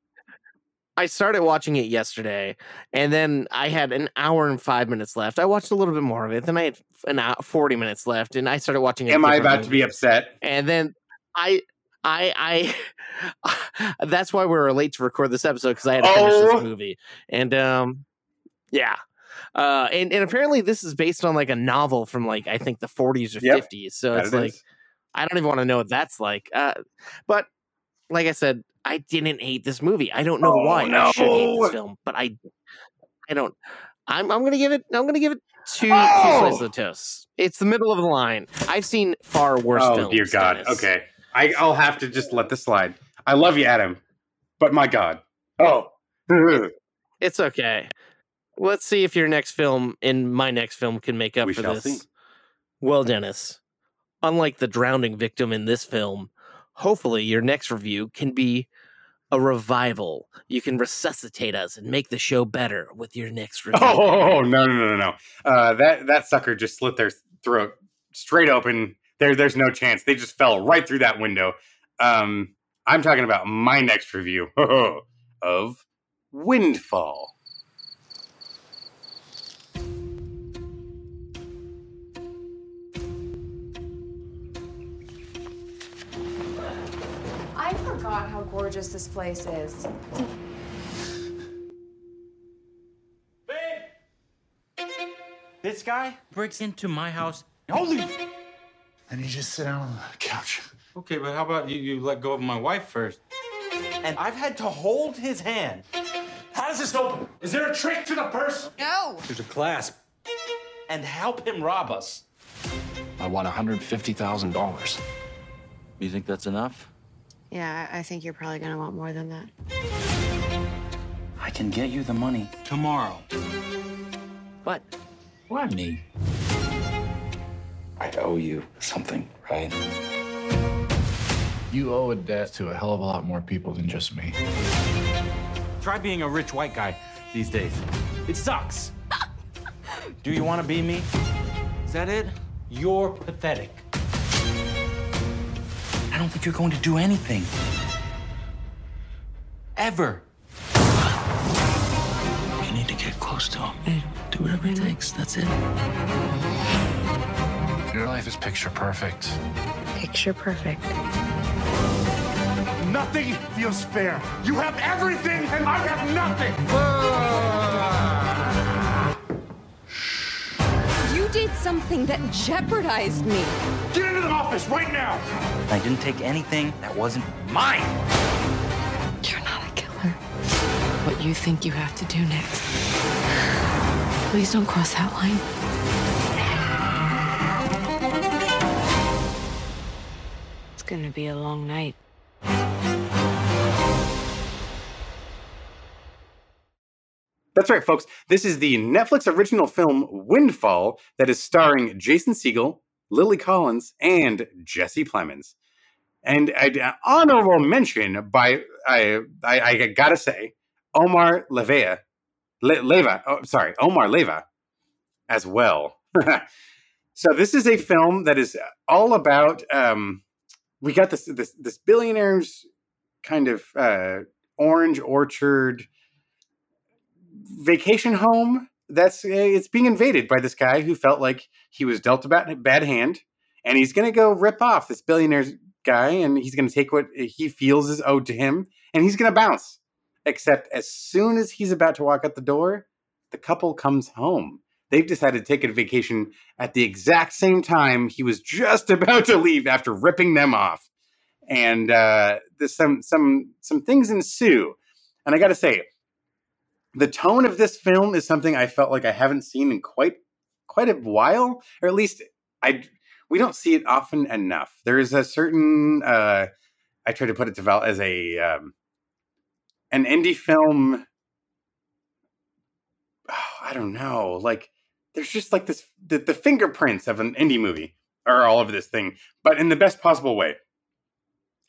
I started watching it yesterday, and then I had an hour and five minutes left. I watched a little bit more of it. Then I had an hour, forty minutes left, and I started watching. Am I about to be upset? And then I. I I that's why we were late to record this episode because I had to finish Oh. this movie. And um yeah. Uh and, and apparently this is based on like a novel from like I think the 40s or Yep. 50s. So That it's it like is. I don't even want to know what that's like. Uh but like I said, I didn't hate this movie. I don't know Oh, why I should hate this film, but I I don't I'm I'm gonna give it I'm gonna give it two slices of toast. It's the middle of the line. I've seen far worse Oh dear God. Dennis. Okay, I, I'll have to just let this slide. I love you, Adam, but my God. Oh, It's okay. Let's see if your next film and my next film can make up We for this. see. Well, Dennis, unlike the drowning victim in this film, hopefully your next review can be a revival. You can resuscitate us and make the show better with your next review. Oh no no no no no! Uh, that that sucker just slit their throat straight open. There there's no chance. They just fell right through that window. Um, I'm talking about my next review of Windfall. Forgot how gorgeous this place is. This guy breaks into my house. Holy! And you just sit down on the couch. Okay, but how about you, you let go of my wife first? And I've had to hold his hand. How does this open? Is there a trick to the purse? No! There's a clasp. And help him rob us. I want $150,000. You think that's enough? Yeah, I I think you're probably gonna want more than that. I can get you the money tomorrow. But why me? I owe you something, right? You owe a debt to a hell of a lot more people than just me. Try being a rich white guy these days. It sucks. Do you want to be me? Is that it? You're pathetic. I don't think you're going to do anything. Ever. You need to get close to him. Hey, do whatever it takes. That's it. Your life is picture perfect. Picture perfect. Nothing feels fair. You have everything, and I have nothing. You something that jeopardized me. Get into the office right now. I didn't take anything that wasn't mine. You're not a killer. What you think you have to do next. Please don't cross that line. It's gonna be a long night. Right, folks. This is the Netflix original film Windfall that is starring Jason Segel, Lily Collins, and Jesse Plemons. And an honorable mention by I I, I gotta say Omar Levea, Le, Leva. Oh, sorry, Omar Leyva, as well. so this is a film that is all about. Um, we got this this this billionaire's kind of uh, orange orchard vacation home that's uh, it's being invaded by this guy who felt like he was dealt a bad, bad hand and he's going to go rip off this billionaire's guy and he's going to take what he feels is owed to him and he's going to bounce. Except as soon as he's about to walk out the door the couple comes home. They've decided to take a vacation at the exact same time he was just about to leave after ripping them off. And uh, there's some some some things ensue. And i got to say the tone of this film is something I felt like I haven't seen in quite quite a while, or at least I we don't see it often enough. There is a certain uh, I try to put it to as a um, an indie film. Oh, I don't know, like there's just like this the, the fingerprints of an indie movie are all over this thing, but in the best possible way.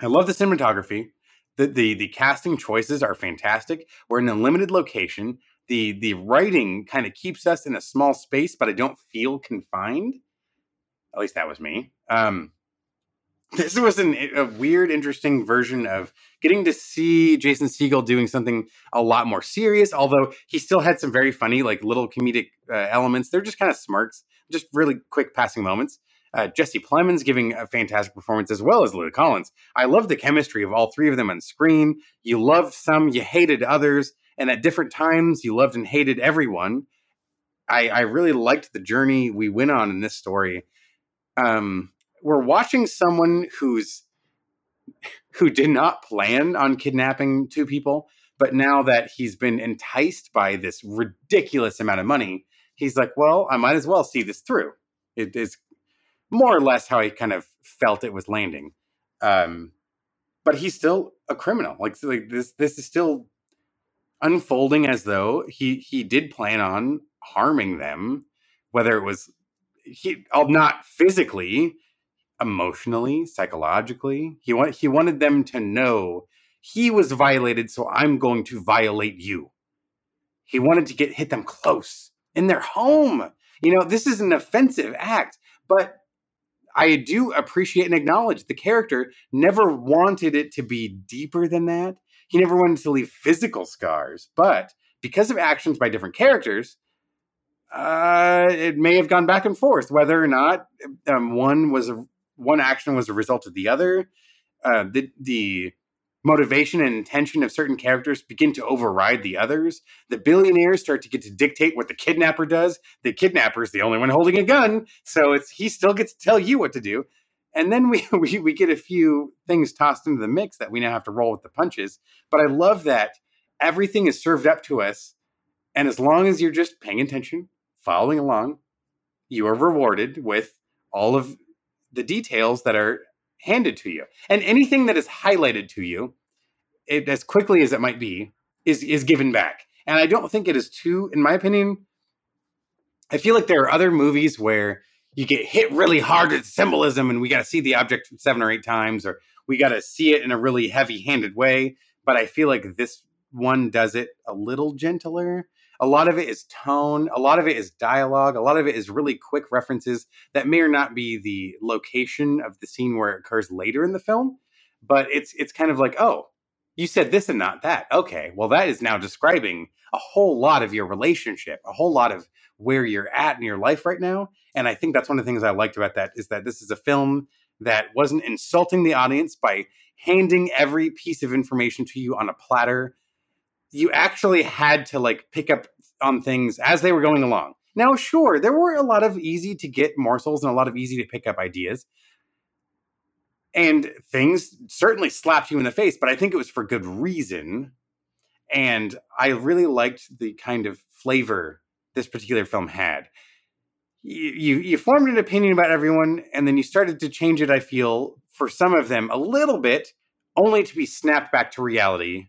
I love the cinematography the, the the casting choices are fantastic. We're in a limited location. The the writing kind of keeps us in a small space, but I don't feel confined. At least that was me. Um, this was an, a weird, interesting version of getting to see Jason Segel doing something a lot more serious. Although he still had some very funny, like little comedic uh, elements. They're just kind of smirks, just really quick passing moments. Uh, Jesse Plemons giving a fantastic performance as well as Lily Collins. I love the chemistry of all three of them on screen. You loved some, you hated others, and at different times you loved and hated everyone. I, I really liked the journey we went on in this story. Um, we're watching someone who's who did not plan on kidnapping two people, but now that he's been enticed by this ridiculous amount of money, he's like, "Well, I might as well see this through." It is more or less how I kind of felt it was landing. Um, but he's still a criminal. Like, like this, this is still unfolding as though he he did plan on harming them, whether it was he, not physically, emotionally, psychologically. He want he wanted them to know he was violated, so I'm going to violate you. He wanted to get hit them close in their home. You know, this is an offensive act, but I do appreciate and acknowledge the character never wanted it to be deeper than that. He never wanted to leave physical scars, but because of actions by different characters, uh, it may have gone back and forth whether or not um, one was a, one action was a result of the other. Uh, the the motivation and intention of certain characters begin to override the others. The billionaires start to get to dictate what the kidnapper does. The kidnapper is the only one holding a gun, so it's he still gets to tell you what to do. And then we, we we get a few things tossed into the mix that we now have to roll with the punches. But I love that everything is served up to us, and as long as you're just paying attention, following along, you are rewarded with all of the details that are handed to you. And anything that is highlighted to you, it, as quickly as it might be, is is given back. And I don't think it is too, in my opinion. I feel like there are other movies where you get hit really hard with symbolism, and we got to see the object seven or eight times, or we got to see it in a really heavy-handed way. But I feel like this one does it a little gentler. A lot of it is tone, a lot of it is dialogue, a lot of it is really quick references that may or not be the location of the scene where it occurs later in the film, but it's it's kind of like, oh, you said this and not that. Okay, well that is now describing a whole lot of your relationship, a whole lot of where you're at in your life right now. And I think that's one of the things I liked about that is that this is a film that wasn't insulting the audience by handing every piece of information to you on a platter you actually had to like pick up on things as they were going along. Now, sure, there were a lot of easy to get morsels and a lot of easy to pick up ideas. And things certainly slapped you in the face, but I think it was for good reason. And I really liked the kind of flavor this particular film had. You, you, you formed an opinion about everyone, and then you started to change it, I feel, for some of them a little bit, only to be snapped back to reality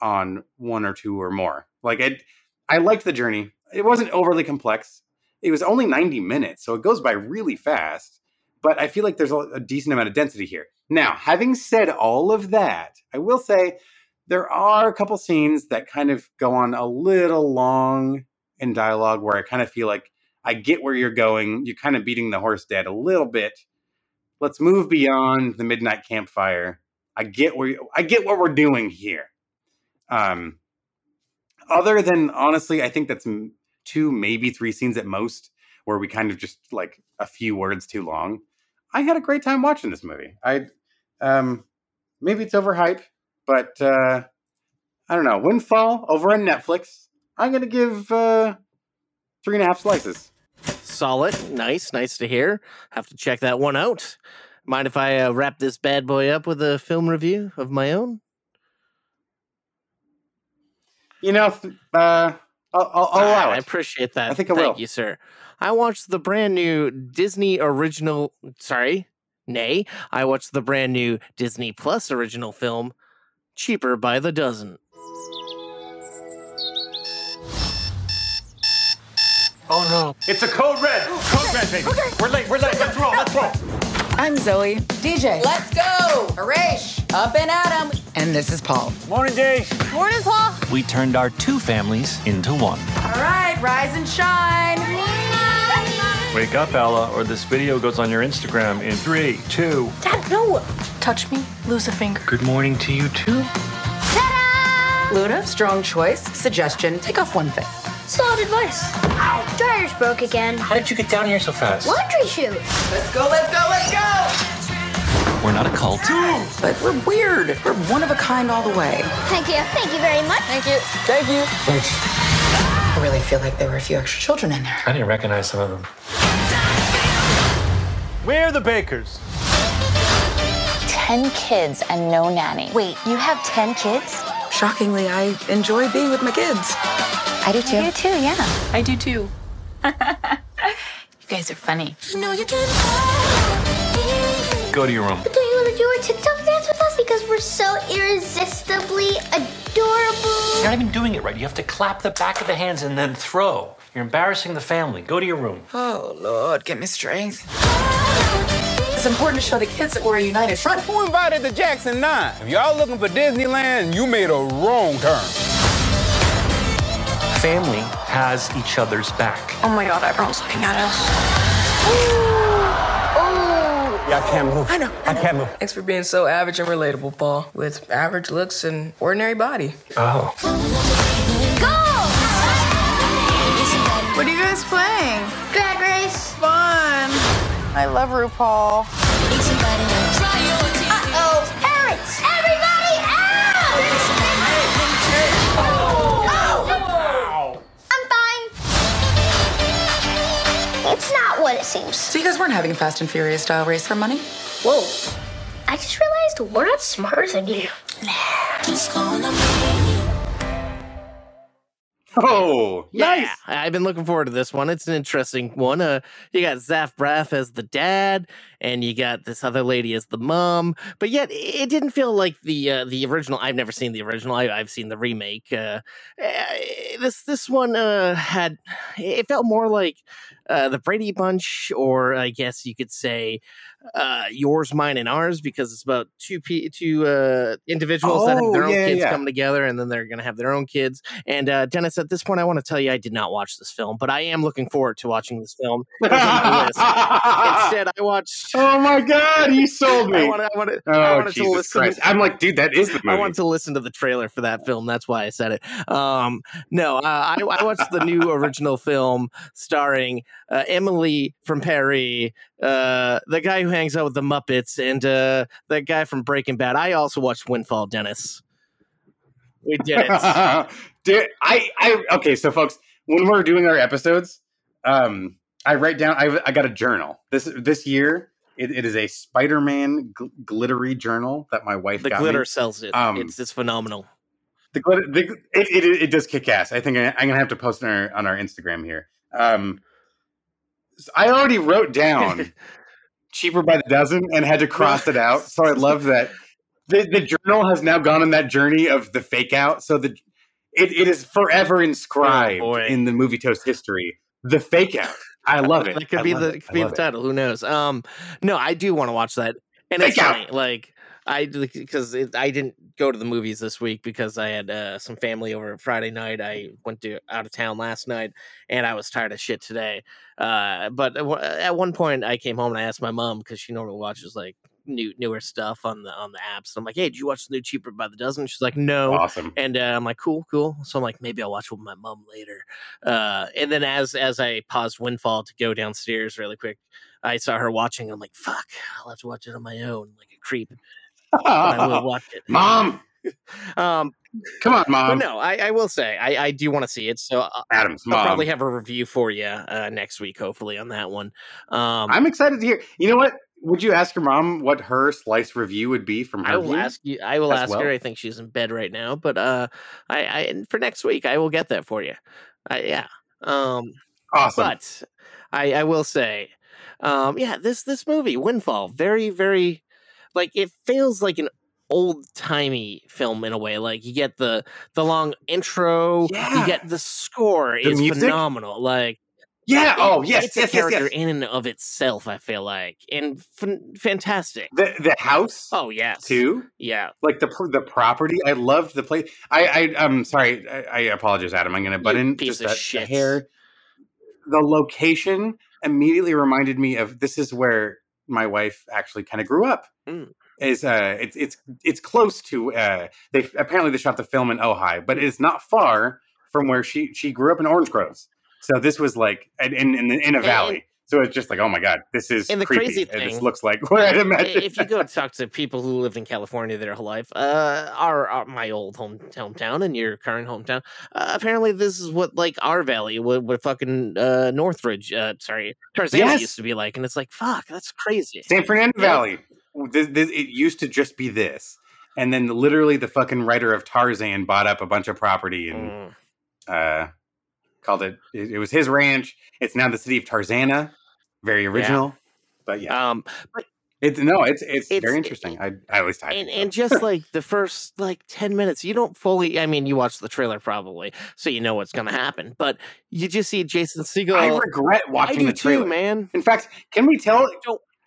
on one or two or more. Like it, I liked the journey. It wasn't overly complex. It was only 90 minutes, so it goes by really fast. But I feel like there's a, a decent amount of density here. Now, having said all of that, I will say there are a couple scenes that kind of go on a little long in dialogue where I kind of feel like I get where you're going. You're kind of beating the horse dead a little bit. Let's move beyond the midnight campfire. I get where you, I get what we're doing here. Um, other than honestly, I think that's two, maybe three scenes at most where we kind of just like a few words too long. I had a great time watching this movie. I, um, maybe it's overhyped, but uh, I don't know. Windfall over on Netflix. I'm gonna give uh, three and a half slices. Solid, nice, nice to hear. Have to check that one out. Mind if I uh, wrap this bad boy up with a film review of my own? You know, uh, I'll, I'll, I'll allow I it. appreciate that. I think I Thank will. you, sir. I watched the brand new Disney original. Sorry, nay, I watched the brand new Disney Plus original film, Cheaper by the Dozen. Oh no. It's a code red. Code red, baby. We're late. We're late. Let's roll. Let's roll. I'm Zoe. DJ. Let's go. Harish. Up and at 'em. And this is Paul. Morning, Jay. Morning, Paul. We turned our two families into one. All right, rise and shine. Wake up, Ella, or this video goes on your Instagram in three, two. Dad, no. Touch me, lose a finger. Good morning to you, too. Luna, strong choice. Suggestion, take off one thing. Solid advice. Ow, dryer's broke again. How did you get down here so fast? Laundry chute. Let's go, let's go, let's go. We're not a cult. But we're weird. We're one of a kind all the way. Thank you. Thank you very much. Thank you. Thank you. Thanks. I really feel like there were a few extra children in there. I didn't recognize some of them. We're the Bakers. 10 kids and no nanny. Wait, you have 10 kids? Shockingly, I enjoy being with my kids. I do too. You do too, yeah. I do too. you guys are funny. Go to your room. But don't you want to do our TikTok dance with us? Because we're so irresistibly adorable. You're not even doing it right. You have to clap the back of the hands and then throw. You're embarrassing the family. Go to your room. Oh, Lord, give me strength. It's important to show the kids that we're a united front. Who invited the Jackson Nine? If y'all looking for Disneyland, you made a wrong turn. Family has each other's back. Oh my god, everyone's looking at us. Oh. Yeah, I can't move. I know. I can't move. Thanks for being so average and relatable, Paul, with average looks and ordinary body. Oh. What are you guys playing? Drag race. Fun. I love RuPaul. It's not what it seems. So you guys weren't having a Fast and Furious style race for money? Whoa. I just realized we're not smarter than you. Oh, Yeah, I've been looking forward to this one. It's an interesting one. Uh, you got Zach Braff as the dad, and you got this other lady as the mom. But yet, it didn't feel like the uh, the original. I've never seen the original. I, I've seen the remake. Uh, eh, this this one uh, had it felt more like uh, the Brady Bunch, or I guess you could say uh, yours, mine, and ours, because it's about two p two uh, individuals that have their Oh, own yeah, kids yeah. come together, and then they're going to have their own kids. And uh, Dennis, at this point, I want to tell you, I did not watch this film, but I am looking forward to watching this film. It was on my list. Instead, I watched. Oh my god, you sold me. I wanted, I wanted, I oh wanted to listen. Christ! I'm like, dude, that is the I movie. wanted to listen to the trailer for that film. That's why I said it. Um, no, uh, I, I watched the new original film starring uh, Emily from Paris, uh, the guy who hangs out with the Muppets, and uh, the guy from Breaking Bad. I also watched Windfall, Dennis. We did it. Dude, I, I, okay, so folks, when we're doing our episodes, um, I write down. I, I got a journal this this year. It, it is a Spider-Man gl- glittery journal that my wife the glitter me. sells it. Um, it's it's phenomenal. The glitter, the, it, it, it does kick ass. I think I, I'm gonna have to post on our on our Instagram here. Um, I already wrote down cheaper by the dozen and had to cross it out. So I love that the, the journal has now gone on that journey of the fake out. So the it, it is forever inscribed Oh, in the movie toast history. The fake out. I love it. That could I be the it. could I be the love it. title. Who knows? Um, no, I do want to watch that, and it's Fake out. funny. Like I because it, I didn't go to the movies this week because I had uh, some family over Friday night. I went to out of town last night, and I was tired of shit today. Uh, but at one- point, I came home and I asked my mom because she normally watches like new newer stuff on the on the apps. I'm like, hey, did you watch the new Cheaper by the Dozen? She's like, no. Awesome. And uh, I'm like, cool, cool. So I'm like, maybe I'll watch it with my mom later. Uh, and then as as I paused Windfall to go downstairs really quick, I saw her watching. I'm like, fuck, I'll have to watch it on my own, like a creep. But I will watch it. Mom, Um, come on, but mom. no, I, I will say I, I do want to see it. So I'll, Adam's I'll mom. probably have a review for you uh, next week, hopefully on that one. Um, I'm excited to hear. You know what? Would you ask your mom what her slice review would be from her? I will view ask you. I will ask well? her. I think she's in bed right now, but uh, I, I and for next week I will get that for you. I, yeah. Um, Awesome. but I, I will say, um, yeah, this this movie Windfall, very very, like it feels like an old timey film in a way. Like you get the the long intro, Yeah. you get the score The is music? phenomenal. Like Yeah. Oh, yes, it's a yes, yes, character yes. in and of itself. I feel like and fan- fantastic. The the house Oh yes, too. yeah. Like the the property, I loved the place. I I I'm sorry, I, I apologize, Adam. I'm going to butt You in piece just of a, a shit. hair. The location immediately reminded me of this is where my wife actually kind of grew up. Mm. Is uh, it's it's it's close to uh, they apparently they shot the film in Ojai, but it's not far from where she she grew up in Orange Groves. So this was like in in, in, a valley. So it's just like, oh my god, this is And the creepy. crazy And this thing- looks like what I'd imagine. if you go talk to people who lived in California their whole life, uh, our, our my old home hometown and your current hometown, uh, apparently this is what like our valley, what, what fucking uh, Northridge, uh, sorry, Tarzana Yes. used to be like, and it's like, fuck, that's crazy. San Fernando Yeah. Valley. This, this, it used to just be this, and then literally the fucking writer of Tarzan bought up a bunch of property and Mm. uh, called it. It was his ranch. It's now the city of Tarzana. Very original, but yeah, Um, but it's no, it's it's, It's- very interesting. I, I at least and and just like the first like 10 minutes you don't fully i mean you watch the trailer probably so you know what's gonna happen but you just see jason Segel. I regret watching do the trailer, too, man In fact, can we tell?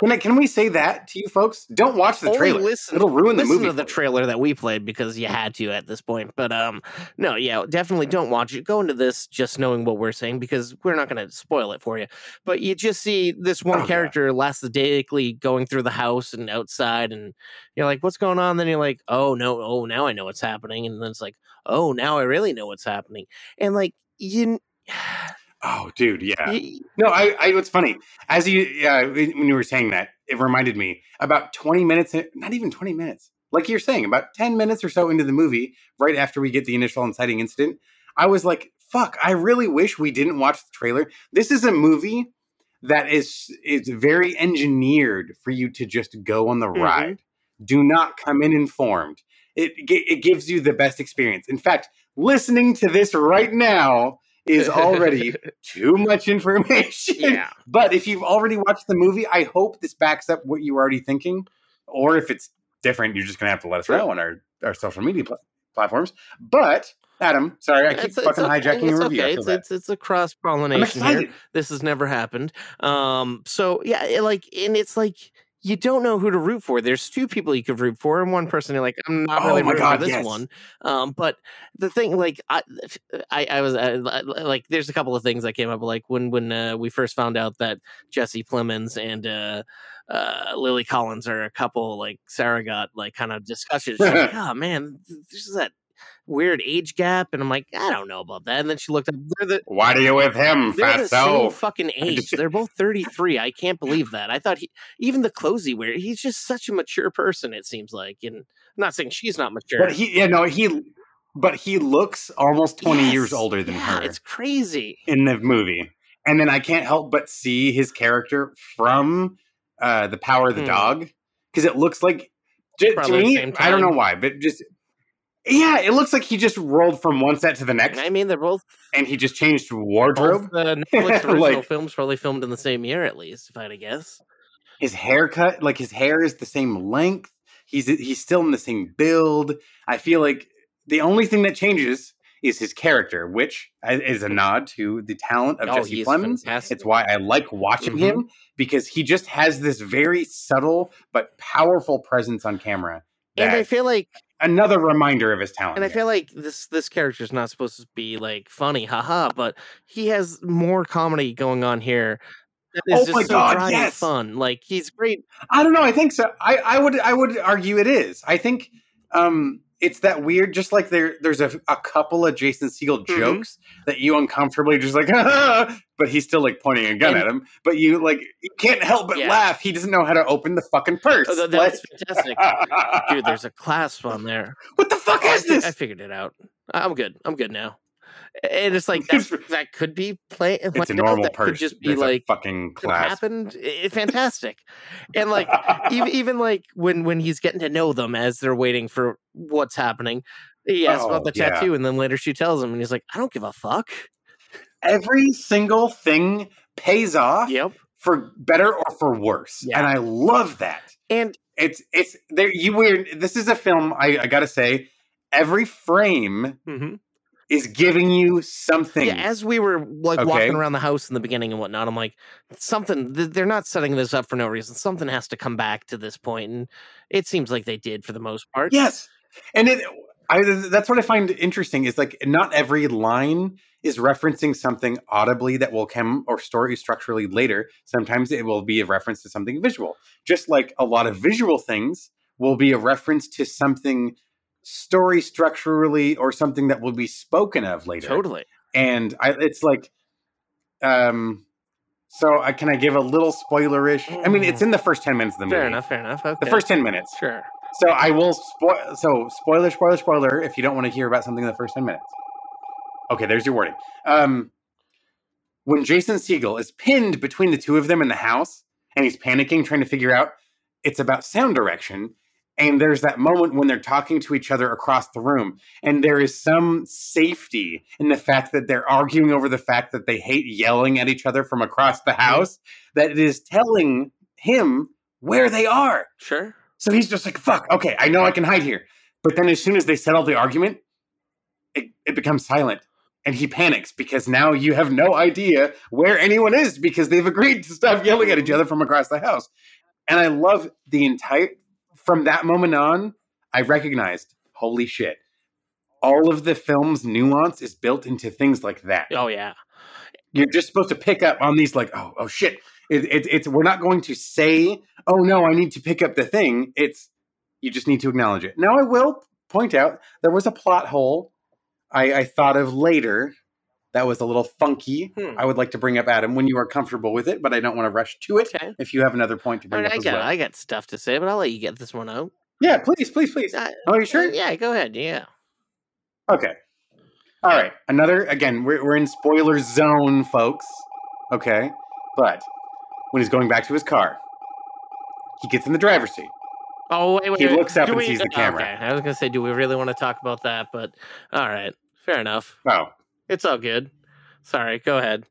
Can I, can we say that to you folks? Don't watch the Only trailer. listen, It'll ruin the listen movie. to the trailer that we played because you had to at this point. But um, no, yeah, definitely don't watch it. Go into this just knowing what we're saying because we're not going to spoil it for you. But you just see this one Oh, character lackadaisically going through the house and outside, and you're like, "What's going on?" Then you're like, "Oh no, oh now I know what's happening," and then it's like, "Oh now I really know what's happening," and like you. Oh, dude, yeah. No, I, I. What's funny as you, yeah, when you were saying that, it reminded me about twenty minutes, not even twenty minutes, like you're saying, about ten minutes or so into the movie, right after we get the initial inciting incident, I was like, "Fuck!" I really wish we didn't watch the trailer. This is a movie that is is very engineered for you to just go on the Mhm. ride. Do not come in informed. It it gives you the best experience. In fact, listening to this right now is already too much information. Yeah. But if you've already watched the movie, I hope this backs up what you were already thinking. Or if it's different, you're just going to have to let us know on our, our social media pla- platforms. But, Adam, sorry, I keep It's- it's fucking okay, hijacking your it's review. Okay. It's, it's it's a cross pollination here. This has never happened. Um. So yeah, it, like, and it's like you don't know who to root for. There's two people you could root for, and one person you're like, I'm not Oh really my rooting God, for this yes. one. Um. But the thing, like, I, I, I was uh, like, there's a couple of things that came up, like when when uh, we first found out that Jesse Plemons and uh, uh, Lily Collins are a couple. Like Sarah got like kind of discussions. Like, oh man, this is that weird age gap, and I'm like, I don't know about that. And then she looked up. The Why do you with him, they're the same fucking age. They're both 33. I can't believe that. I thought he, even the clothes he wears, he's just such a mature person. It seems like, and I'm not saying she's not mature. But he, yeah, no, he, but he looks almost 20 years older than yeah, her. It's crazy. in the movie. And then I can't help but see his character from uh, The Power of the Hmm. Dog because it looks like j- to me, I don't know why, but just yeah, it looks like he just rolled from one set to the next, I mean, they're both and he just changed both wardrobe. the Netflix original Like- films probably filmed in the same year at least, if I had to guess. His haircut, like his hair is the same length. He's he's still in the same build. I feel like the only thing that changes is his character, which is a nod to the talent of Oh, Jesse Plemons. fantastic. It's why I like watching Mhm. him because he just has this very subtle but powerful presence on camera. And I feel like another reminder of his talent. And I feel like this this character's not supposed to be like funny, haha, but he has more comedy going on here. That is Oh just my so God, yes! fun. Like he's great. I don't know. I think so. I, I would I would argue it is. I think um it's that weird. Just like there there's a, a couple of Jason Segel Mhm. jokes that you uncomfortably just like, but he's still like pointing a gun And- at him. But you like you can't help but Yeah. laugh. He doesn't know how to open the fucking purse. Oh, that, that fantastic, dude. There's a clasp on there. what the fuck Oh, is fi- this? I figured it out. I'm good. I'm good now. And it's like that's, that could be play. it's a normal that purse. Could just be There's like fucking class. happened. I- fantastic. And like even even like when when he's getting to know them as they're waiting for what's happening. He asks Oh, about the yeah. tattoo, and then later she tells him, and he's like, "I don't give a fuck." Every single thing pays off Yep. for better or for worse, Yeah. and I love that. And it's it's there you weird this is a film i, I gotta say every frame Mhm. Is giving you something yeah, as we were like Okay. walking around the house in the beginning and whatnot, I'm like, something. They're not setting this up for no reason. Something has to come back to this point, and it seems like they did for the most part. yes and it I, that's what i find interesting is like not every line is referencing something audibly that will come or story structurally later sometimes it will be a reference to something visual just like a lot of visual things will be a reference to something story structurally or something that will be spoken of later Totally. and I, it's like um so I, can i give a little spoilerish i mean it's in the first 10 minutes of the movie Fair enough. Fair enough. Okay. the first 10 minutes Sure. so i will spoil so spoiler spoiler spoiler if you don't want to hear about something in the first 10 minutes okay there's your warning um when jason Segel is pinned between the two of them in the house and he's panicking trying to figure out it's about sound direction and there's that moment when they're talking to each other across the room and there is some safety in the fact that they're arguing over the fact that they hate yelling at each other from across the mm-hmm. house that it is telling him where they are. Sure. so he's just like fuck okay i know i can hide here. But then as soon as they settle the argument it, it becomes silent and he panics because now you have no idea where anyone is because they've agreed to stop yelling at each mm-hmm. other from across the house. And i love the entire from that moment on i recognized holy shit all of the film's nuance is built into things like that. Oh yeah. you're just supposed to pick up on these like oh oh shit. It, it, it's we're not going to say oh no i need to pick up the thing. It's you just need to acknowledge it. Now i will point out there was a plot hole i, I thought of later that was a little funky Hmm. i would like to bring up adam when you are comfortable with it but i don't want to rush to it Okay. if you have another point to I, bring mean, up I got well I got stuff to say, but I'll let you get this one out. yeah please please please Uh, oh you sure uh, yeah. Go ahead. Yeah. Okay. All right. Another, again, we're, we're in spoiler zone, folks. Okay. But when he's going back to his car, he gets in the driver's seat. Oh wait, wait. He wait. looks up and we- sees the camera. Okay. I was gonna say, do we really want to talk about that? But all right, fair enough. Oh, It's all good. Sorry, go ahead.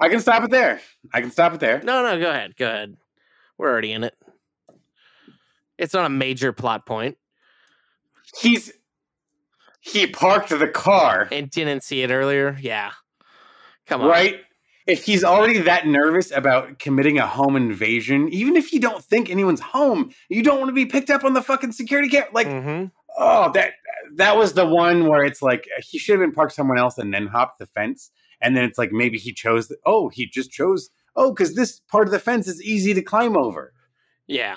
I can stop it there. I can stop it there. No, no, go ahead. Go ahead. We're already in it. It's not a major plot point. He's he parked the car and didn't see it earlier. Yeah. Come on. Right? If he's already that nervous about committing a home invasion, even if you don't think anyone's home, you don't want to be picked up on the fucking security camera. Like, mm-hmm. Oh, that that was the one where it's like uh, he should have been parked somewhere else and then hopped the fence. And then it's like maybe he chose. The, oh, he just chose. Oh, because this part of the fence is easy to climb over. Yeah.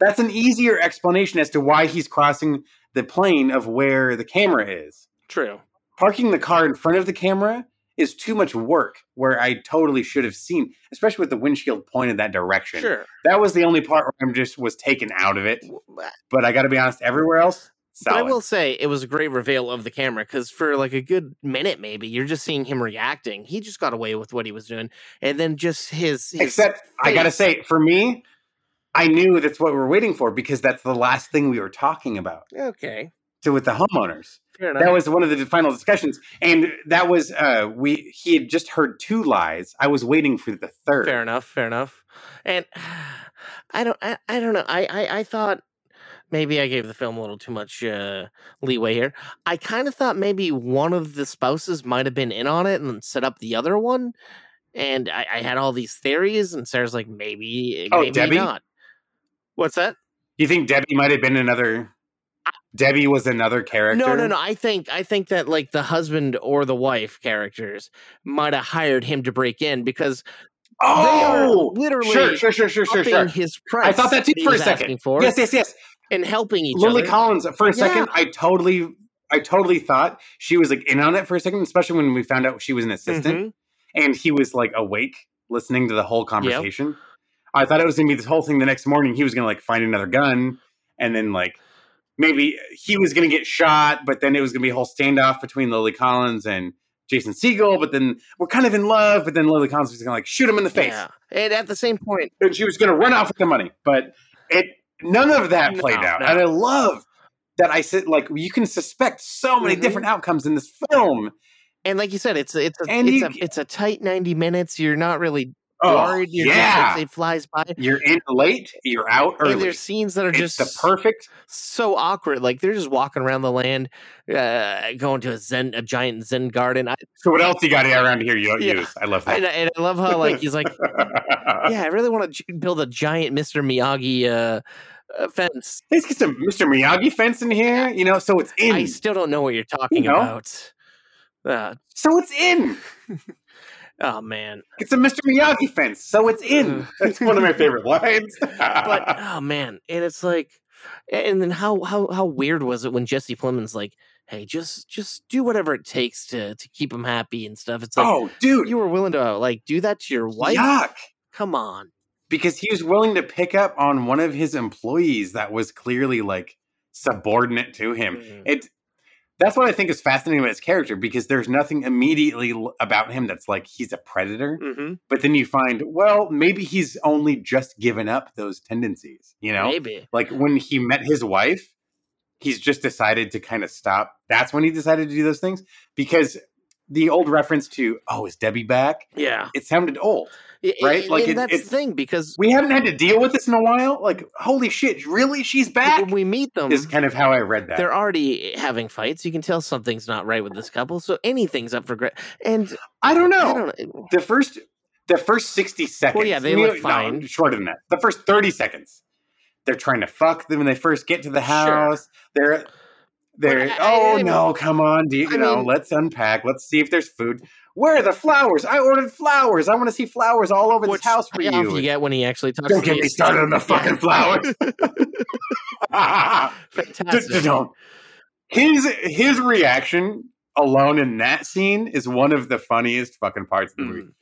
That's an easier explanation as to why he's crossing the plane of where the camera is. True. Parking the car in front of the camera is too much work where I totally should have seen, especially with the windshield pointed that direction. Sure. That was the only part where I'm just was taken out of it. Uh, but I got to be honest, everywhere else, solid. But I will say it was a great reveal of the camera because for like a good minute, maybe you're just seeing him reacting. He just got away with what he was doing, and then just his. his Except, I got to say, for me, I knew that's what we're waiting for because that's the last thing we were talking about. Okay. So with the homeowners, that was one of the final discussions, and that was uh we he had just heard two lies. I was waiting for the third. Fair enough. Fair enough. And I don't. I, I don't know. I, I I thought maybe I gave the film a little too much uh, leeway here. I kind of thought maybe one of the spouses might have been in on it and set up the other one. And I, I had all these theories, and Sarah's like, maybe, Oh, maybe Debbie? not. What's that? You think Debbie might have been another? Debbie was another character. No, no, no. I think I think that like the husband or the wife characters might have hired him to break in because Oh, they are literally sure, sure, sure, sure, sure, sure. his price. I thought that too for a second. For Yes, yes, yes. And helping each Lily other. Lily Collins for a second. Yeah. I totally, I totally thought she was like in on it for a second, especially when we found out she was an assistant Mhm. and he was like awake listening to the whole conversation. I thought it was gonna be this whole thing. The next morning, he was gonna like find another gun, and then like maybe he was gonna get shot, but then it was gonna be a whole standoff between Lily Collins and Jason Segel. But then we're kind of in love. But then Lily Collins was gonna like shoot him in the face, Yeah. And at the same point, and she was gonna run off with the money. But it none of that No, played out, no. and I love that. I said like you can suspect so many Mhm. different outcomes in this film. and like you said, it's it's a And it's you- a it's a tight ninety minutes. You're not really Oh. You're yeah. just, it flies by. You're in late, you're out early. And there's scenes that are it's just the perfect so awkward. Like they're just walking around the land, uh, going to a zen, a giant zen garden. I, So what else you got around here you don't Yeah. use? I love that. and, and I love how like he's like, yeah, I really want to build a giant Mr. Miyagi uh, uh, fence. Let's get some Mr. Miyagi fence in here, you know, so it's in. I still don't know what you're talking know? about. Uh, so it's in. oh man, It's a Mr. Miyagi fence, so it's in. That's one of my favorite lines. but oh man, and it's like, and then how how how weird was it when Jesse Plemons like, hey, just just do whatever it takes to to keep him happy and stuff. It's like, oh, dude, you were willing to like do that to your wife? yuck. Come on. Because he was willing to pick up on one of his employees that was clearly like subordinate to him. Mhm. It that's what I think is fascinating about his character because there's nothing immediately about him that's like he's a predator. Mm-hmm. But then you find, well, maybe he's only just given up those tendencies, you know? Maybe. Like when he met his wife, he's just decided to kind of stop. That's when he decided to do those things because the old reference to, oh, is Debbie back? Yeah. It sounded old, right? I- like and it- that's the thing because we haven't had to deal with this in a while. Like, holy shit, really? She's back? when we meet them, Is kind of how I read that. they're already having fights. You can tell something's not right with this couple. So anything's up for grabs. And I don't know. I don't know. the first the first 60 seconds. yeah, they look no, fine. shorter than that. The first 30 seconds. They're trying to fuck them when they first get to the house. They're they're I- oh I- no, come on, do you, I know, mean- let's unpack. Let's see if there's food. Where are the flowers? I ordered flowers. I want to see flowers all over this house for you. you get when he actually talks Don't to get me started on the fucking flowers. Fantastic. Don't. His his reaction alone in that scene is one of the funniest fucking parts of the movie. Mm.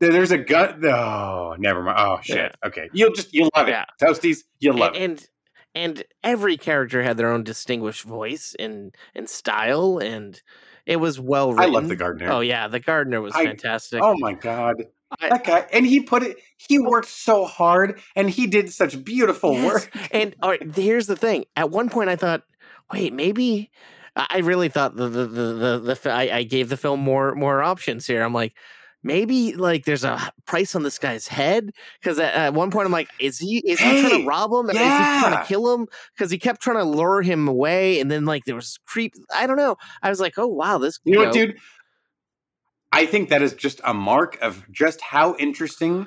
There- There's a gut. Oh, never mind. Oh shit. Okay, you'll just you'll love it. Yeah. Toasties, you'll love and, it. and and every character had their own distinguished voice and and style and it was well written. I love the oh, gardener. Oh yeah, the gardener was I- fantastic. Oh my god. I- that guy, and he put it. He oh. worked so hard, and he did such beautiful Yes. work. And all right, here's the thing. At one point, I thought, wait, maybe I I really thought the the the, the, the I, I gave the film more more options here. I'm like, maybe like there's a price on this guy's head because at, at one point I'm like, is he is he trying to rob him? Yeah. Is he trying to kill him? Because he kept trying to lure him away, and then like there was creep. I don't know. I was like, oh wow, this You know what, dude? I think that is just a mark of just how interesting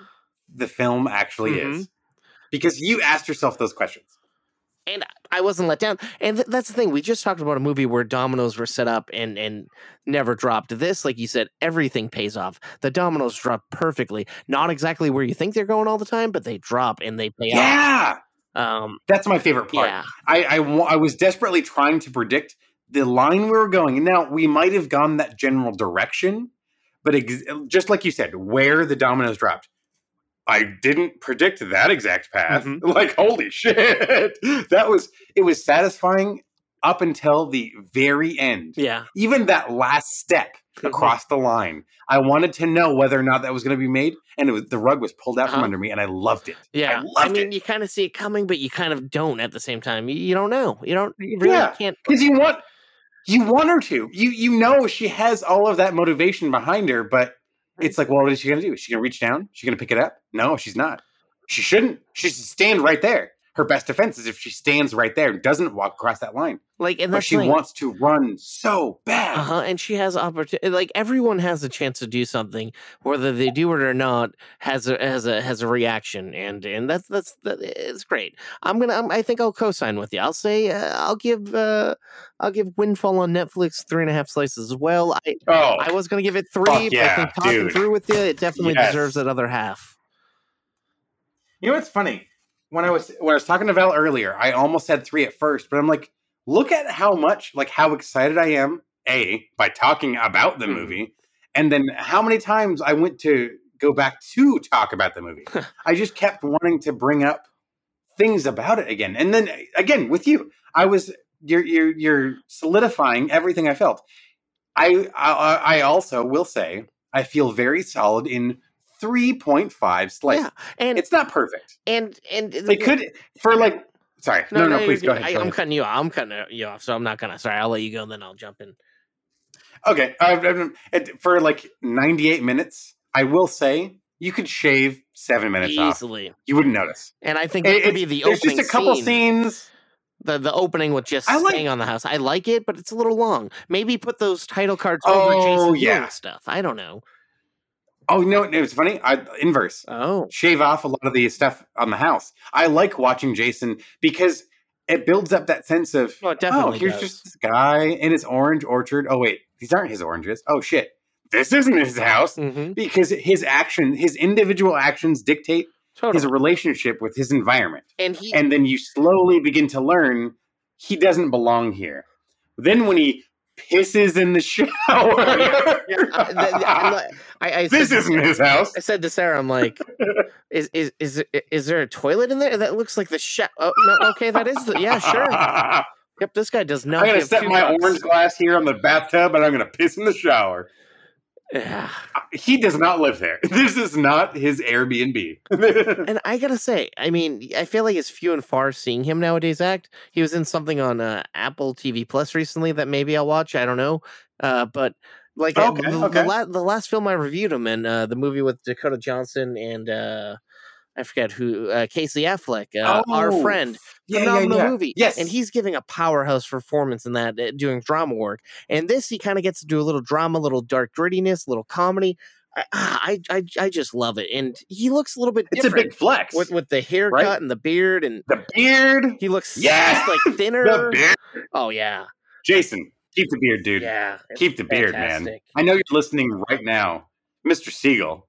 the film actually Mhm. is. Because you asked yourself those questions. And I wasn't let down. And th- that's the thing. We just talked about a movie where dominoes were set up and and never dropped. This, like you said, everything pays off. The dominoes drop perfectly. Not exactly where you think they're going all the time, but they drop and they pay off. Yeah. Um, That's my favorite part. Yeah. I, I, I was desperately trying to predict the line we were going. And now we might have gone that general direction, but ex- just like you said, where the dominoes dropped. I didn't predict that exact path. Mm-hmm. Like, holy shit. that was, it was satisfying up until the very end. Yeah. Even that last step Mm-hmm. across the line, I wanted to know whether or not that was going to be made. And it was, the rug was pulled out from Uh-huh. under me and I loved it. yeah. I I, mean, it. you kind of see it coming, but you kind of don't at the same time. You, you don't know. You don't. You really yeah, can't. because you want you want her to. You you know she has all of that motivation behind her, but it's like, well, what is she gonna do? Is she gonna reach down? Is she gonna pick it up? No, she's not. She shouldn't. She should stand right there. Her best defense is if she stands right there and doesn't walk across that line. Like, and But she the thing. wants to run so bad. Uh huh. And she has opportunity. Like everyone has a chance to do something, whether they do it or not. Has a has a has a reaction, and and that's that's that, it's great. I'm gonna. I'm, I think I'll co-sign with you. I'll say uh, I'll give uh I'll give Windfall on Netflix three and a half slices as well. I Oh, I was gonna give it three, fuck but I think talking dude. through with you, it definitely Yes. deserves that other half. You know what's funny? When I was when I was talking to Val earlier, I almost had three at first, but I'm like, look at how much, like how excited I am, A, by talking about the Mhm. movie, and then how many times I went to go back to talk about the movie. I just kept wanting to bring up things about it again. And then again with you, I was you're you're you're solidifying everything I felt. I I, I also will say I feel very solid in 3.5 slice. Yeah, and It's not perfect. and and They could for like. Sorry, no, no, you're please go ahead. I, I'm cutting you off. I'm cutting you off, so I'm not gonna. Sorry, I'll let you go, and then I'll jump in. Okay, I've, I've, for like 98 minutes, I will say you could shave seven minutes off. Easily. You wouldn't notice. And I think It- that could be the there's opening just a couple scene. scenes. The the opening with just I like- staying on the house. I like it, but it's a little long. Maybe put those title cards over Oh, Jason yeah. yeah. stuff. I don't know. Oh no, it was funny. I inverse. Oh, shave off a lot of the stuff on the house. I like watching Jason because it builds up that sense of Oh, it definitely here's does. just this guy in his orange orchard. Oh wait, these aren't his oranges. Oh shit, this isn't his house Mm-hmm. because his action, his individual actions dictate his relationship with his environment, and he and then you slowly begin to learn he doesn't belong here. Then when he pisses in the shower, oh, I, I, I this said- isn't his house. I said to Sarah, I'm like, is is is is there a toilet in there? That looks like the shower. Oh, no, okay, that is the yeah, sure. Yep, this guy does not. I'm gonna set my fucks. orange glass here on the bathtub, and I'm gonna piss in the shower. Yeah. He does not live there. This is not his Airbnb. And I gotta say, I mean, I feel like it's few and far seeing him nowadays act. He was in something on uh, Apple TV Plus recently that maybe I'll watch. I don't know, uh, but like uh, Okay, the, okay. the, la- the last film I reviewed him in, uh, the movie with Dakota Johnson and uh, I forget who, uh, Casey Affleck, uh, our Oh, friend, yeah, yeah, phenomenal yeah. movie. Yes. and he's giving a powerhouse performance in that, uh, doing drama work. And this, he kind of gets to do a little drama, a little dark grittiness, a little comedy. I, I, I, I just love it, and he looks a little bit. It's a big flex. with with the haircut Right? and the beard, and the beard. he looks Yeah. just like thinner. The beard. Oh yeah, Jason, keep the beard, dude. yeah. Keep the beard, man. I know you're listening right now, Mr. Segel.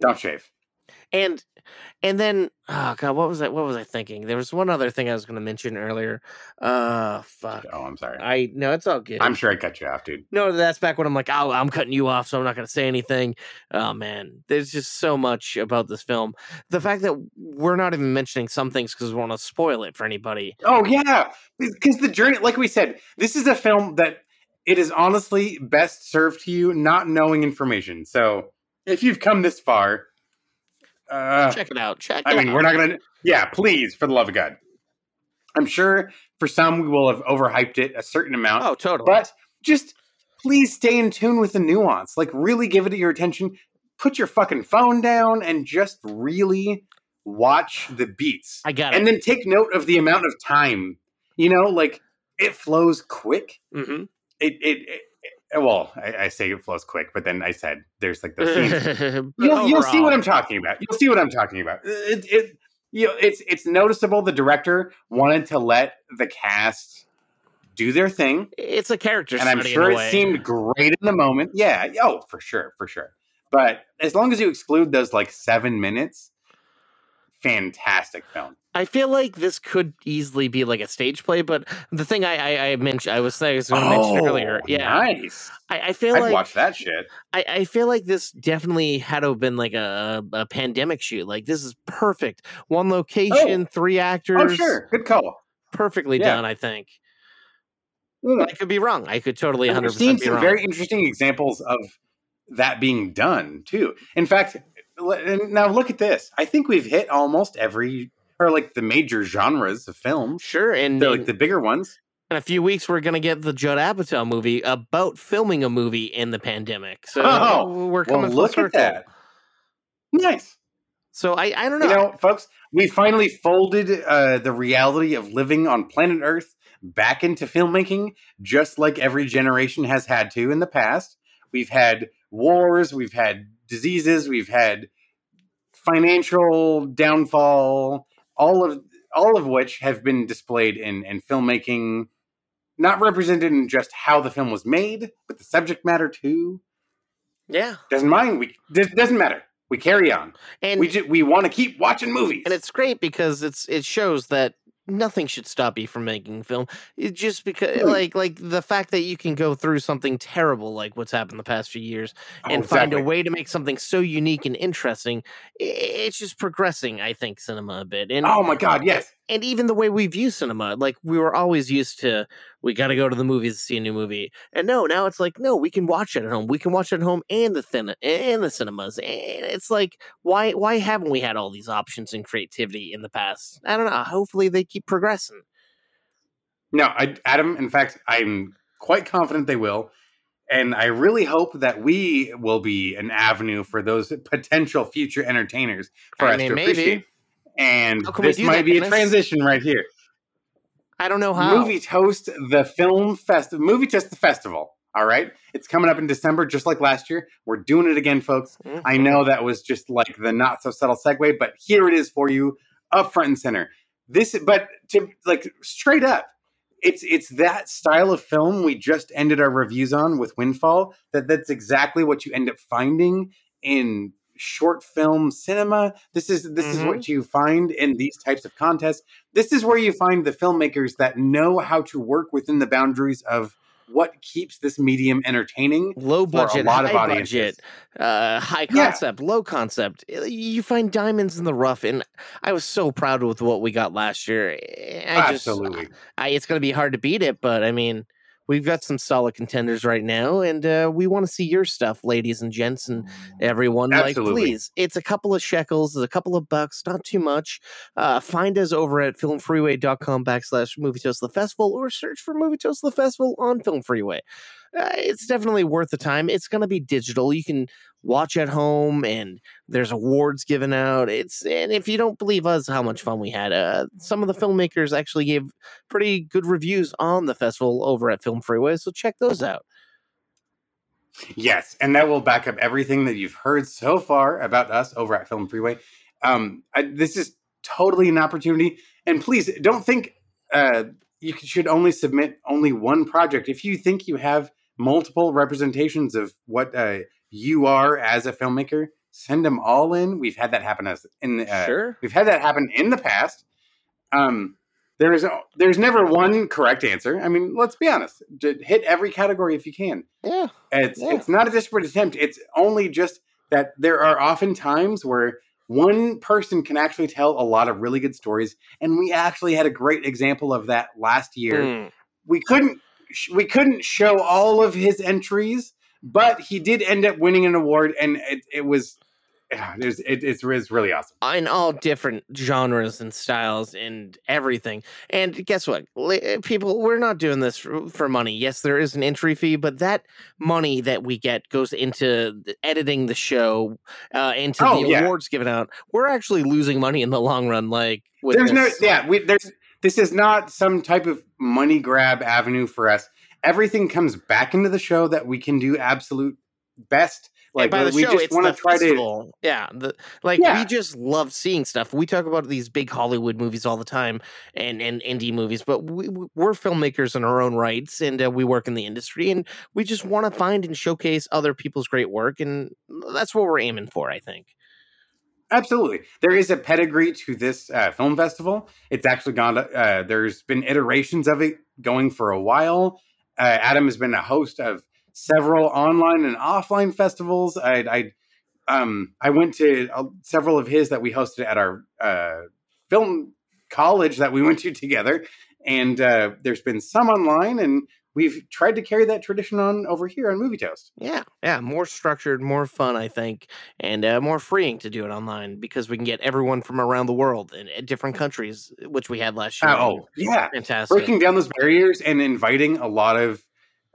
Don't shave. And and then oh god, what was I what was I thinking? There was one other thing I was going to mention earlier. Uh, fuck. Oh, I'm sorry. I no, it's all good. I'm sure I cut you off, dude. No, that's back when I'm like, oh, I'm cutting you off, so I'm not going to say anything. Oh man, there's just so much about this film. The fact that we're not even mentioning some things because we want to spoil it for anybody. Oh yeah, because the journey, like we said, this is a film that it is honestly best served to you not knowing information. So if you've come this far, uh, Check it out. Check. I it mean, out. we're not gonna. Yeah, please, for the love of God. I'm sure for some we will have overhyped it a certain amount. Oh, totally. But just please stay in tune with the nuance. Like really give it your attention. Put your fucking phone down and just really watch the beats. I got it. And then take note of the amount of time. You know, like it flows quick. Mm-hmm. It it, it, it- Uh, well, I, I say it flows quick, but then I said there's like the scenes you'll, you'll see what I'm talking about. You'll see what I'm talking about. It, it, you know, it's it's noticeable. The director wanted to let the cast do their thing, It's a character and I'm sure in a it seemed great in the moment. Yeah, oh, for sure, for sure. But as long as you exclude those like seven minutes, fantastic film. I feel like this could easily be like a stage play, but the thing I I, I mentioned, I was saying, I was going to mention oh, earlier, yeah, Oh, nice. I, I feel I'd like watch that shit. I, I feel like this definitely had to have been like a, a pandemic shoot. Like this is perfect. One location, oh. three oh, actors. Oh, sure, good call. Perfectly Yeah. done, I think. Yeah. I could be wrong. I could totally And 100 We've seen percent be some wrong. very interesting examples of that being done too. In fact, now look at this. I think we've hit almost every or like the major genres of film. Sure, and like the bigger ones. in a few weeks, we're gonna get the Judd Apatow movie about filming a movie in the pandemic. So Oh, we're coming full look at that. Nice. So I I don't know. You know, folks, we finally folded uh, the reality of living on planet Earth back into filmmaking, just like every generation has had to in the past. We've had wars, we've had diseases, we've had financial downfall, all of all of which have been displayed in in filmmaking, not represented in just how the film was made, but the subject matter too. yeah, Doesn't mind. We doesn't matter. We carry on. and we just we want to keep watching movies. and it's great because it's it shows that nothing should stop you from making film. It just because like like the fact that you can go through something terrible like what's happened the past few years Oh, and find a way to make something so unique and interesting. It's just progressing, I think, cinema a bit. And Oh my god, yes. And even the way we view cinema like we were always used to we got to go to the movies to see a new movie and no now it's like no we can watch it at home we can watch it at home and the thin and the cinemas and it's like why why haven't we had all these options and creativity in the past i don't know hopefully they keep progressing No, I, Adam. In fact, I'm quite confident they will, and I really hope that we will be an avenue for those potential future entertainers for I us mean, to maybe. appreciate. And this might that, be a transition right here. i don't know how Movie Toast the Film Festival. Movie Toast the Festival. All right, it's coming up in December, just like last year. We're doing it again, folks. Mm-hmm. I know that was just like the not so subtle segue, but here it is for you, up front and center. This, but to like straight up, it's it's that style of film we just ended our reviews on with Windfall. That that's exactly what you end up finding in short film cinema. This is this is Mhm. what you find in these types of contests. This is where you find the filmmakers that know how to work within the boundaries of what keeps this medium entertaining low budget a lot of audiences. budget uh high Yeah. concept low concept Uh, you find diamonds in the rough and i was so proud with what we got last year i just Absolutely. I, it's going to be hard to beat it, but I mean, we've got some solid contenders right now, and uh, we want to see your stuff, ladies and gents, and everyone. Absolutely. Like, please, it's a couple of shekels, it's a couple of bucks, not too much. Uh, find us over at filmfreeway.com backslash movie toast the festival, or search for movie toast the festival on Film Freeway. Uh, it's definitely worth the time. It's going to be digital. You can watch at home, and there's awards given out. It's and if you don't believe us, how much fun we had. Uh, some of the filmmakers actually gave pretty good reviews on the festival over at Film Freeway, so check those out. Yes, and that will back up everything that you've heard so far about us over at Film Freeway. Um, I, this is totally an opportunity, and please don't think uh, you should only submit only one project. If you think you have multiple representations of what uh, you are as a filmmaker, send them all in. We've had that happen as in uh, Sure. we've had that happen in the past. Um, there is there's never one correct answer. I mean, let's be honest. Hit every category if you can. Yeah. It's Yeah. it's not a desperate attempt. It's only just that there are often times where one person can actually tell a lot of really good stories, and we actually had a great example of that last year. Mm. We couldn't we couldn't show all of his entries, but he did end up winning an award, and it, it was yeah, it's, it, it's it's really awesome. in all different genres and styles and everything. And guess what? People, we're not doing this for, money. Yes, there is an entry fee, but that money that we get goes into editing the show, uh, into Oh, the yeah. awards given out. We're actually losing money in the long run. Like, there's no yeah we, there's this is not some type of money grab avenue for us everything comes back into the show that we can do absolute best And like by the we show, just want to the try to festival. Yeah, the, like we just love seeing stuff. We talk about these big Hollywood movies all the time, and and indie movies, but we we- we're filmmakers in our own rights, and uh, we work in the industry, and we just want to find and showcase other people's great work, and that's what we're aiming for. I think. Absolutely. There is a pedigree to this uh, film festival. It's actually gone uh, there's been iterations of it going for a while. Uh, adam has been a host of several online and offline festivals. I i um i went to uh, several of his that we hosted at our uh film college that we went to together. And uh there's been some online and we've tried to carry that tradition on over here on movie toast Yeah, yeah, more structured, more fun, I think, and uh, more freeing to do it online because we can get everyone from around the world and different countries, which we had last year. Uh, oh yeah fantastic! breaking down those barriers and inviting a lot of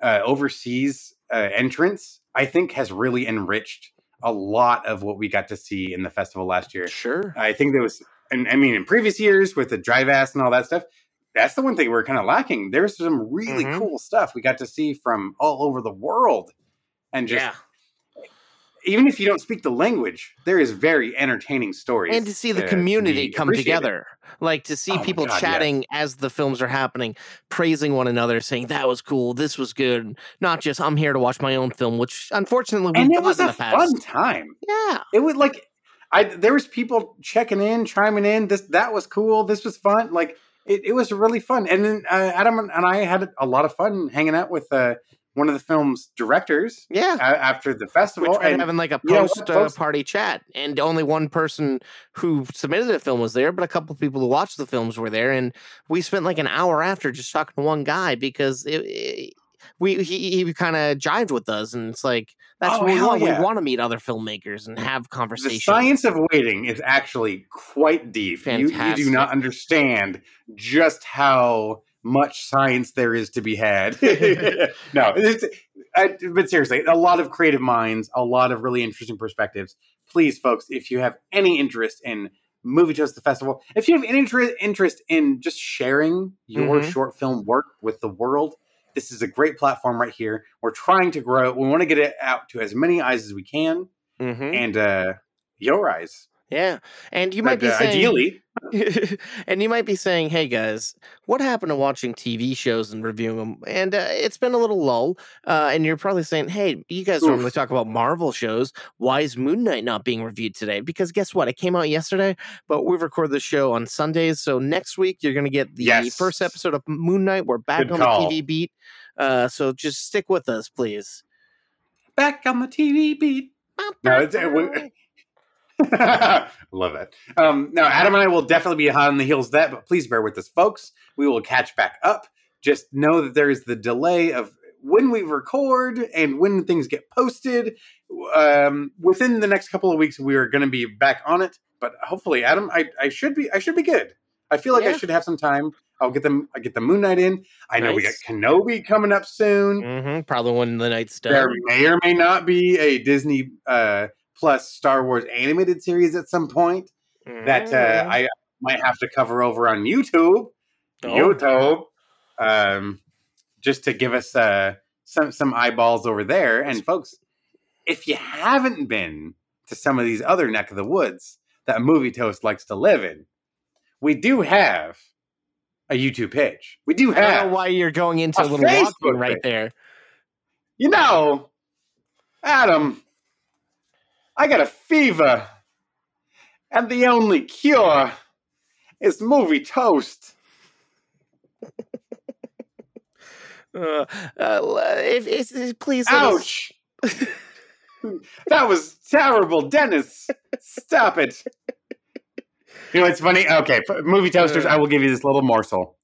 uh, overseas uh, entrants, I think has really enriched a lot of what we got to see in the festival last year. Sure. I think there was, and I mean, in previous years with the drive ass and all that stuff, that's the one thing we're kind of lacking. There's some really Mhm. cool stuff we got to see from all over the world. And just, Yeah. even if you don't speak the language, there is very entertaining stories. and to see the community come together like to see Oh people God, yeah. chatting as the films are happening praising one another saying that was cool this was good not just i'm here to watch my own film which unfortunately and it was a fun time. yeah It was like I there was people checking in, chiming in. This that was cool. This was fun. Like it, it was really fun. And then uh, Adam and and I had a lot of fun hanging out with uh, one of the film's directors. Yeah, a- after the festival, we tried and having like a you know post uh, party chat and only one person who submitted the film was there but a couple of people who watched the films were there and we spent like an hour after just talking to one guy because it, it- we he, he kind of jived with us and it's like that's Oh, what we want yeah. we want to meet other filmmakers and have conversations. the science of waiting is actually quite deep. You, you do not understand just how much science there is to be had. no, it's, I, but seriously, a lot of creative minds, a lot of really interesting perspectives. Please, folks, if you have any interest in Movie Toast the Festival, if you have any interest in just sharing your Mhm. short film work with the world, this is a great platform right here. We're trying to grow. We want to get it out to as many eyes as we can, Mhm. and uh, your eyes. Yeah. And you might But, be uh, saying ideally- and you might be saying, "Hey guys, what happened to watching TV shows and reviewing them?" And uh, it's been a little lull. Uh, and you're probably saying, "Hey, you guys Oof. normally talk about Marvel shows. Why is Moon Knight not being reviewed today?" Because guess what? It came out yesterday, but we record the show on Sundays. So next week you're going to get the Yes. first episode of Moon Knight. We're back Good on call. the TV beat. Uh, so just stick with us, please. Back on the TV beat. No, it's, it, we- love that. Um, now, Adam and I will definitely be hot on the heels of that, but please bear with us, folks. We will catch back up. Just know that there is the delay of when we record and when things get posted. Um, within the next couple of weeks, we are going to be back on it. But hopefully, Adam, I, I should be I should be good. I feel like I should have some time. I'll get them. I get the Moon Knight in. I know we got Nice. Kenobi coming up soon. hmm Probably when the night's. There may or may not be a Disney uh, Plus Star Wars animated series at some point that uh, Mm. I might have to cover over on YouTube. Oh. YouTube, um, just to give us uh, some some eyeballs over there. And folks, if you haven't been to some of these other neck of the woods that Movie Toast likes to live in, we do have a YouTube page. We do I don't have know why you're going into a a little walking Facebook right page. there. You know, Adam, I got a fever, and the only cure is movie toast. Uh, uh, if, if, if- please. Ouch! that was terrible, Dennis. Stop it. You know, it's funny. Okay, movie toasters, I will give you this little morsel.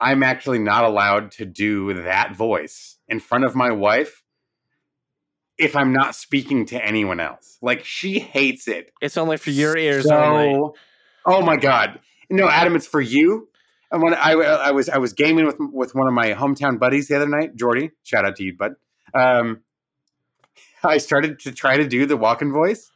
I'm actually not allowed to do that voice in front of my wife. If I'm not speaking to anyone else. Like she hates it. It's only for your ears so, only. Oh my god. No, Adam, it's for you. And when I, I was I was gaming with with one of my hometown buddies the other night, Jordy. Shout out to you, bud. Um, I started to try to do the walking voice.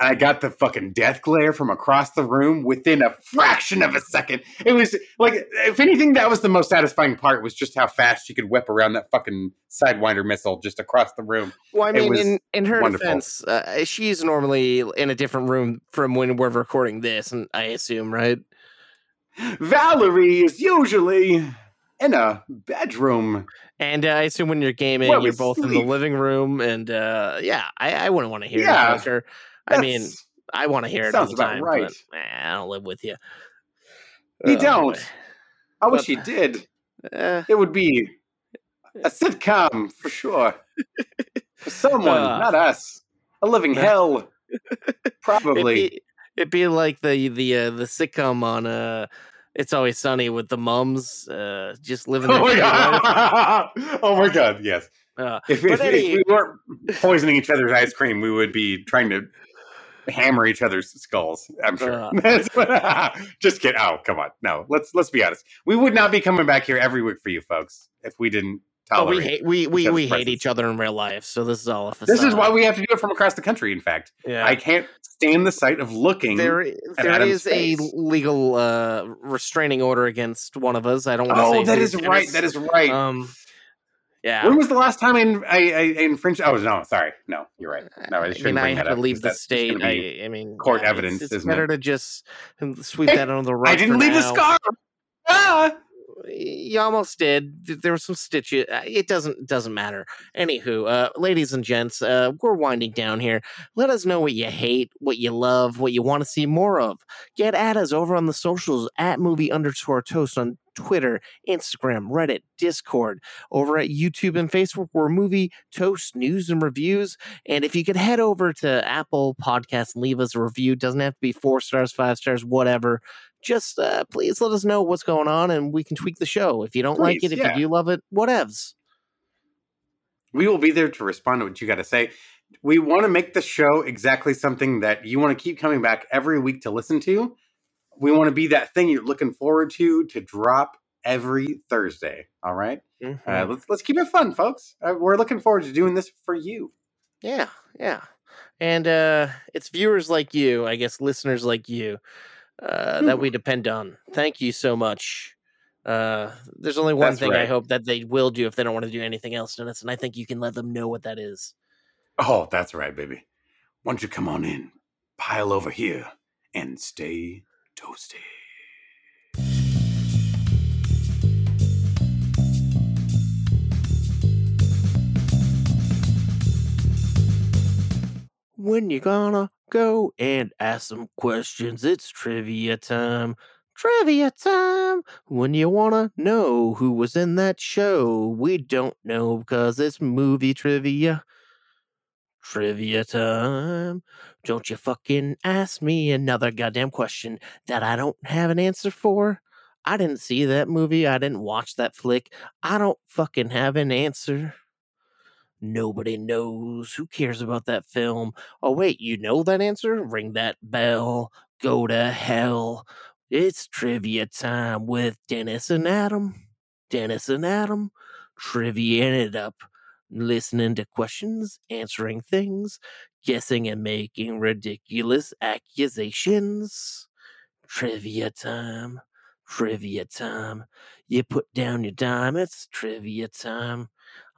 I got the fucking death glare from across the room within a fraction of a second. It was like, if anything, that was the most satisfying part was just how fast she could whip around that fucking sidewinder missile just across the room. Well, I mean, in, in her wonderful. defense, uh, she's normally in a different room from when we're recording this, and I assume, right? Valerie is usually in a bedroom. And uh, I assume when you're gaming, you're both in the living room, and uh, yeah, I, I wouldn't want to hear Yeah, it. Hunter. I mean, I want to hear it all the about time, right. but eh, I don't live with you. You Oh, don't. boy. I wish But- you did. Eh. It would be a sitcom for sure. For someone, Uh. not us. A living hell. Probably. It'd be, it'd be like the the uh, the sitcom on uh, It's Always Sunny with the mums, uh, just living Oh my god! oh my god! Yes. Uh, If, if, any- if we weren't poisoning each other's ice cream, we would be trying to hammer each other's skulls. I'm sure. Uh. Just kidding. Oh, come on. No, let's let's be honest. We would not be coming back here every week for you folks if we didn't Oh, we hate we we, we hate presence. each other in real life, so this is all a facade. This is why we have to do it from across the country. In fact, Yeah. I can't stand the sight of looking. there there is a legal uh, restraining order against one of us. I don't want to say. Oh, that is right. That is right. Um, yeah. When was the last time I, I, I infringed? Oh no, sorry. No, you're right. No, I I shouldn't mean, I have that to up, leave the state. I, I mean, court yeah, evidence, It's, isn't better it? to just sweep Hey, that under the rug. I didn't leave a scar. Ah! You almost did. There was some stitches. uh, It doesn't doesn't matter. Anywho, uh, ladies and gents, uh, we're winding down here. Let us know what you hate, what you love, what you want to see more of. Get at us over on the socials at movie underscore toast on Twitter, Instagram, Reddit, Discord, over at YouTube and Facebook. We're movie toast news and reviews. And if you could head over to Apple Podcasts and leave us a review, doesn't have to be four stars, five stars, whatever just uh, please let us know what's going on and we can tweak the show. If you don't like it, if yeah. you do love it, whatevs. We will be there to respond to what you got to say. We want to make the show exactly something that you want to keep coming back every week to listen to. We want to be that thing you're looking forward to to drop every Thursday. All right? Mm-hmm. Uh, let's let's keep it fun, folks. Uh, we're looking forward to doing this for you. Yeah, yeah. And uh, it's viewers like you, I guess listeners like you, uh, that we depend on. Thank you so much. Uh, there's only one That's thing I hope that they will do if they don't want to do anything else, Dennis, and I think you can let them know what that is. Oh, that's right, baby. Why don't you come on in, pile over here, and stay toasty. When you gonna go and ask some questions? It's trivia time. Trivia time. When you wanna know who was in that show, we don't know because it's movie trivia. Trivia time. Don't you fucking ask me another goddamn question that I don't have an answer for. I didn't see that movie. I didn't watch that flick. I don't fucking have an answer. Nobody knows. Who cares about that film? Oh, wait, you know that answer? Ring that bell. Go to hell. It's trivia time with Dennis and Adam. Dennis and Adam. Trivia it up. Listening to questions, answering things, guessing and making ridiculous accusations. Trivia time. Trivia time. You put down your dime. It's trivia time.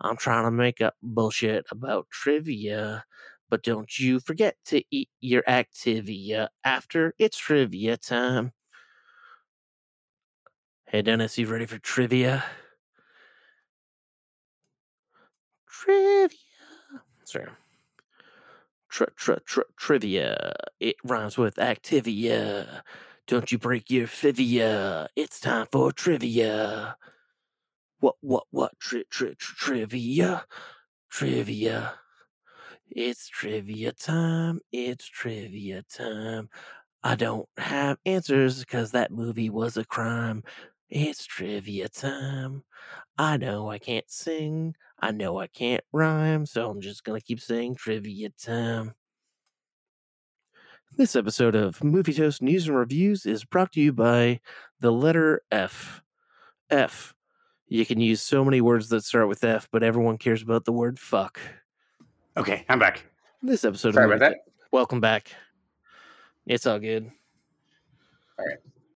I'm trying to make up bullshit about trivia, but don't you forget to eat your Activia after it's trivia time. Hey, Dennis, you ready for trivia? Trivia. Sorry. Tri- tri- tri- trivia. It rhymes with Activia. Don't you break your fivia. It's time for trivia. What, what, what? Tri- tri- tri- trivia? Trivia. It's trivia time. It's trivia time. I don't have answers because that movie was a crime. It's trivia time. I know I can't sing. I know I can't rhyme, so I'm just going to keep saying trivia time. This episode of Movie Toast News and Reviews is brought to you by the letter F. F. You can use so many words that start with F, but everyone cares about the word fuck. Okay, I'm back. This episode Sorry of about that. Welcome back. It's all good. All right.